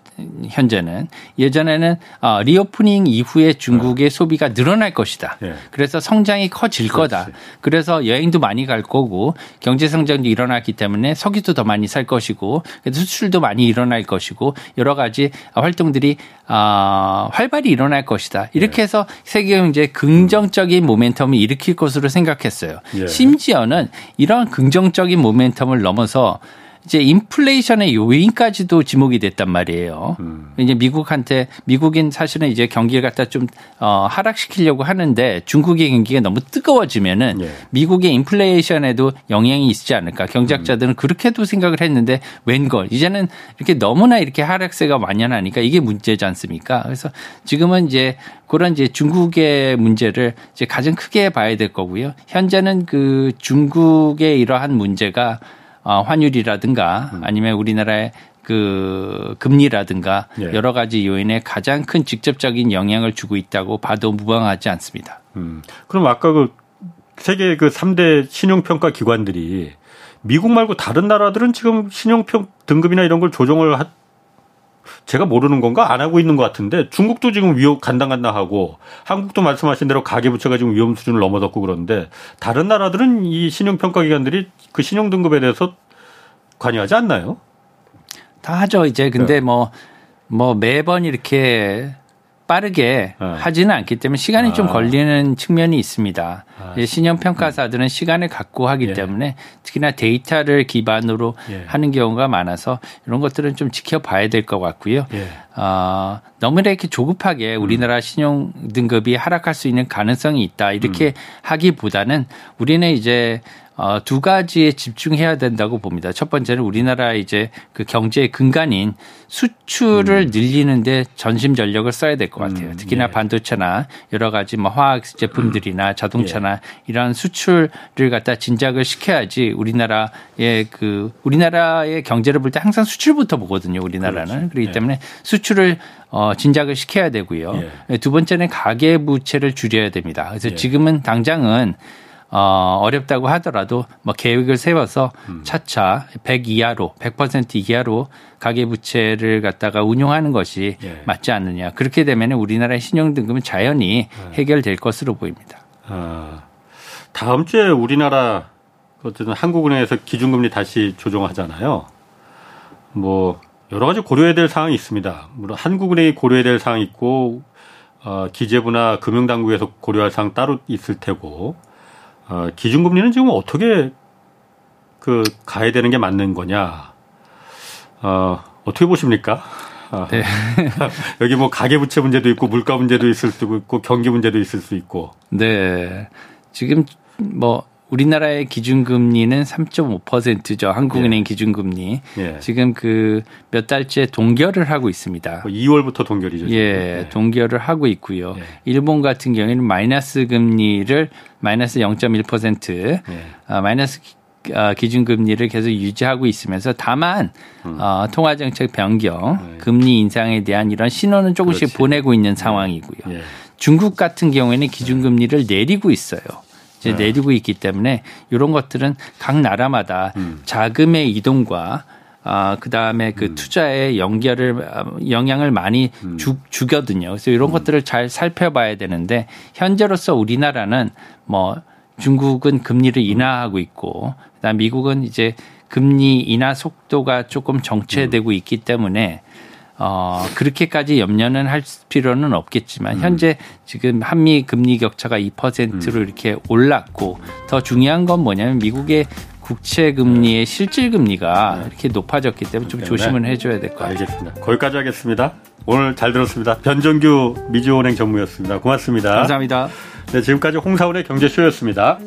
현재는 예전에는 어, reopening 이후에 중국의 예. 소비가 늘어날 것이다. 예. 그래서 성장이 커질 그렇지. 거다. 그래서 여행도 많이 갈 거고 경제 성장도 일어났기 때문에 석유도 더 많이 살 것이고 수출도 많이 일어날 것이고 여러 가지 활동들이 어, 활발히 일어날 것이다. 이렇게 예. 해서 세계 경제 긍정적인 모멘텀을 일으킬 것으로 생각했어요. 예. 심지어는 이런 긍정적인 모멘텀을 넘어서 이제 인플레이션의 요인까지도 지목이 됐단 말이에요. 음. 이제 미국한테 미국인 사실은 이제 경기를 갖다 좀 어, 하락시키려고 하는데 중국의 경기가 너무 뜨거워지면은 예. 미국의 인플레이션에도 영향이 있지 않을까. 경제학자들은 음. 그렇게도 생각을 했는데 웬걸 이제는 이렇게 너무나 이렇게 하락세가 만연하니까 이게 문제지 않습니까? 그래서 지금은 이제 그런 이제 중국의 문제를 이제 가장 크게 봐야 될 거고요. 현재는 그 중국의 이러한 문제가 어, 환율이라든가 음. 아니면 우리나라의 그 금리라든가 예. 여러 가지 요인에 가장 큰 직접적인 영향을 주고 있다고 봐도 무방하지 않습니다. 음. 그럼 아까 그 세계 그 3대 신용평가 기관들이 미국 말고 다른 나라들은 지금 신용평 등급이나 이런 걸 조정을 하, 제가 모르는 건가 안 하고 있는 것 같은데 중국도 지금 위험 간당간당하고 한국도 말씀하신 대로 가계부채가 지금 위험 수준을 넘어섰고 그런데 다른 나라들은 이 신용평가 기관들이 그 신용 등급에 대해서 관여하지 않나요? 다 하죠 이제 근데 뭐뭐 네. 뭐 매번 이렇게 빠르게 네. 하지는 않기 때문에 시간이 아. 좀 걸리는 측면이 있습니다. 아. 신용평가사들은 음. 시간을 갖고 하기 예. 때문에 특히나 데이터를 기반으로 예. 하는 경우가 많아서 이런 것들은 좀 지켜봐야 될 것 같고요. 예. 어, 너무나 이렇게 조급하게 음. 우리나라 신용 등급이 하락할 수 있는 가능성이 있다 이렇게 음. 하기보다는 우리는 이제 어, 두 가지에 집중해야 된다고 봅니다. 첫 번째는 우리나라 이제 그 경제의 근간인 수출을 음. 늘리는데 전심 전력을 써야 될 것 같아요. 음, 특히나 예. 반도체나 여러 가지 뭐 화학 제품들이나 자동차나 예. 이런 수출을 갖다 진작을 시켜야지 우리나라의 그 우리나라의 경제를 볼 때 항상 수출부터 보거든요. 우리나라는 그렇지. 그렇기 예. 때문에 수출을 어, 진작을 시켜야 되고요. 예. 두 번째는 가계 부채를 줄여야 됩니다. 그래서 예. 지금은 당장은 어, 어렵다고 하더라도 뭐 계획을 세워서 음. 차차 100 이하로 100% 이하로 가계 부채를 갖다가 운용하는 것이 예. 맞지 않느냐. 그렇게 되면 우리나라의 신용 등급은 자연히 예. 해결될 것으로 보입니다. 아, 다음 주에 우리나라 어쨌든 한국은행에서 기준금리 다시 조정하잖아요. 뭐 여러 가지 고려해야 될 사항이 있습니다. 물론 한국은행이 고려해야 될 사항이 있고 어, 기재부나 금융당국에서 고려할 사항 따로 있을 테고 어, 기준금리는 지금 어떻게 그 가야 되는 게 맞는 거냐? 어, 어떻게 보십니까? 어, 네. 여기 뭐 가계부채 문제도 있고 물가 문제도 있을 수 있고 경기 문제도 있을 수 있고. 네. 지금 뭐 우리나라의 기준금리는 3.5%죠. 한국은행 예. 기준금리. 예. 지금 그 몇 달째 동결을 하고 있습니다. 2월부터 뭐 동결이죠. 예, 예, 동결을 하고 있고요. 예. 일본 같은 경우에는 마이너스 금리를 마이너스 0.1% 예. 아, 마이너스 아, 기준금리를 계속 유지하고 있으면서 다만 음. 어, 통화정책 변경, 네. 금리 인상에 대한 이런 신호는 조금씩 그렇지. 보내고 있는 상황이고요. 예. 중국 같은 경우에는 기준금리를 내리고 있어요. 이제 네. 내리고 있기 때문에 이런 것들은 각 나라마다 음. 자금의 이동과 아, 그 다음에 그 음. 투자의 연결을, 영향을 많이 음. 주, 주거든요. 그래서 이런 음. 것들을 잘 살펴봐야 되는데, 현재로서 우리나라는 뭐 중국은 금리를 인하하고 있고, 그 다음 미국은 이제 금리 인하 속도가 조금 정체되고 음. 있기 때문에 어, 그렇게까지 염려는 할 필요는 없겠지만 음. 현재 지금 한미 금리 격차가 2%로 음. 이렇게 올랐고 더 중요한 건 뭐냐면 미국의 국채 금리의 실질 금리가 네. 이렇게 높아졌기 때문에 좀 조심을 해줘야 될 것 같아요. 알겠습니다. 거기까지 하겠습니다. 오늘 잘 들었습니다. 변정규 미주은행 전무였습니다. 고맙습니다. 감사합니다. 네, 지금까지 홍사원의 경제쇼였습니다.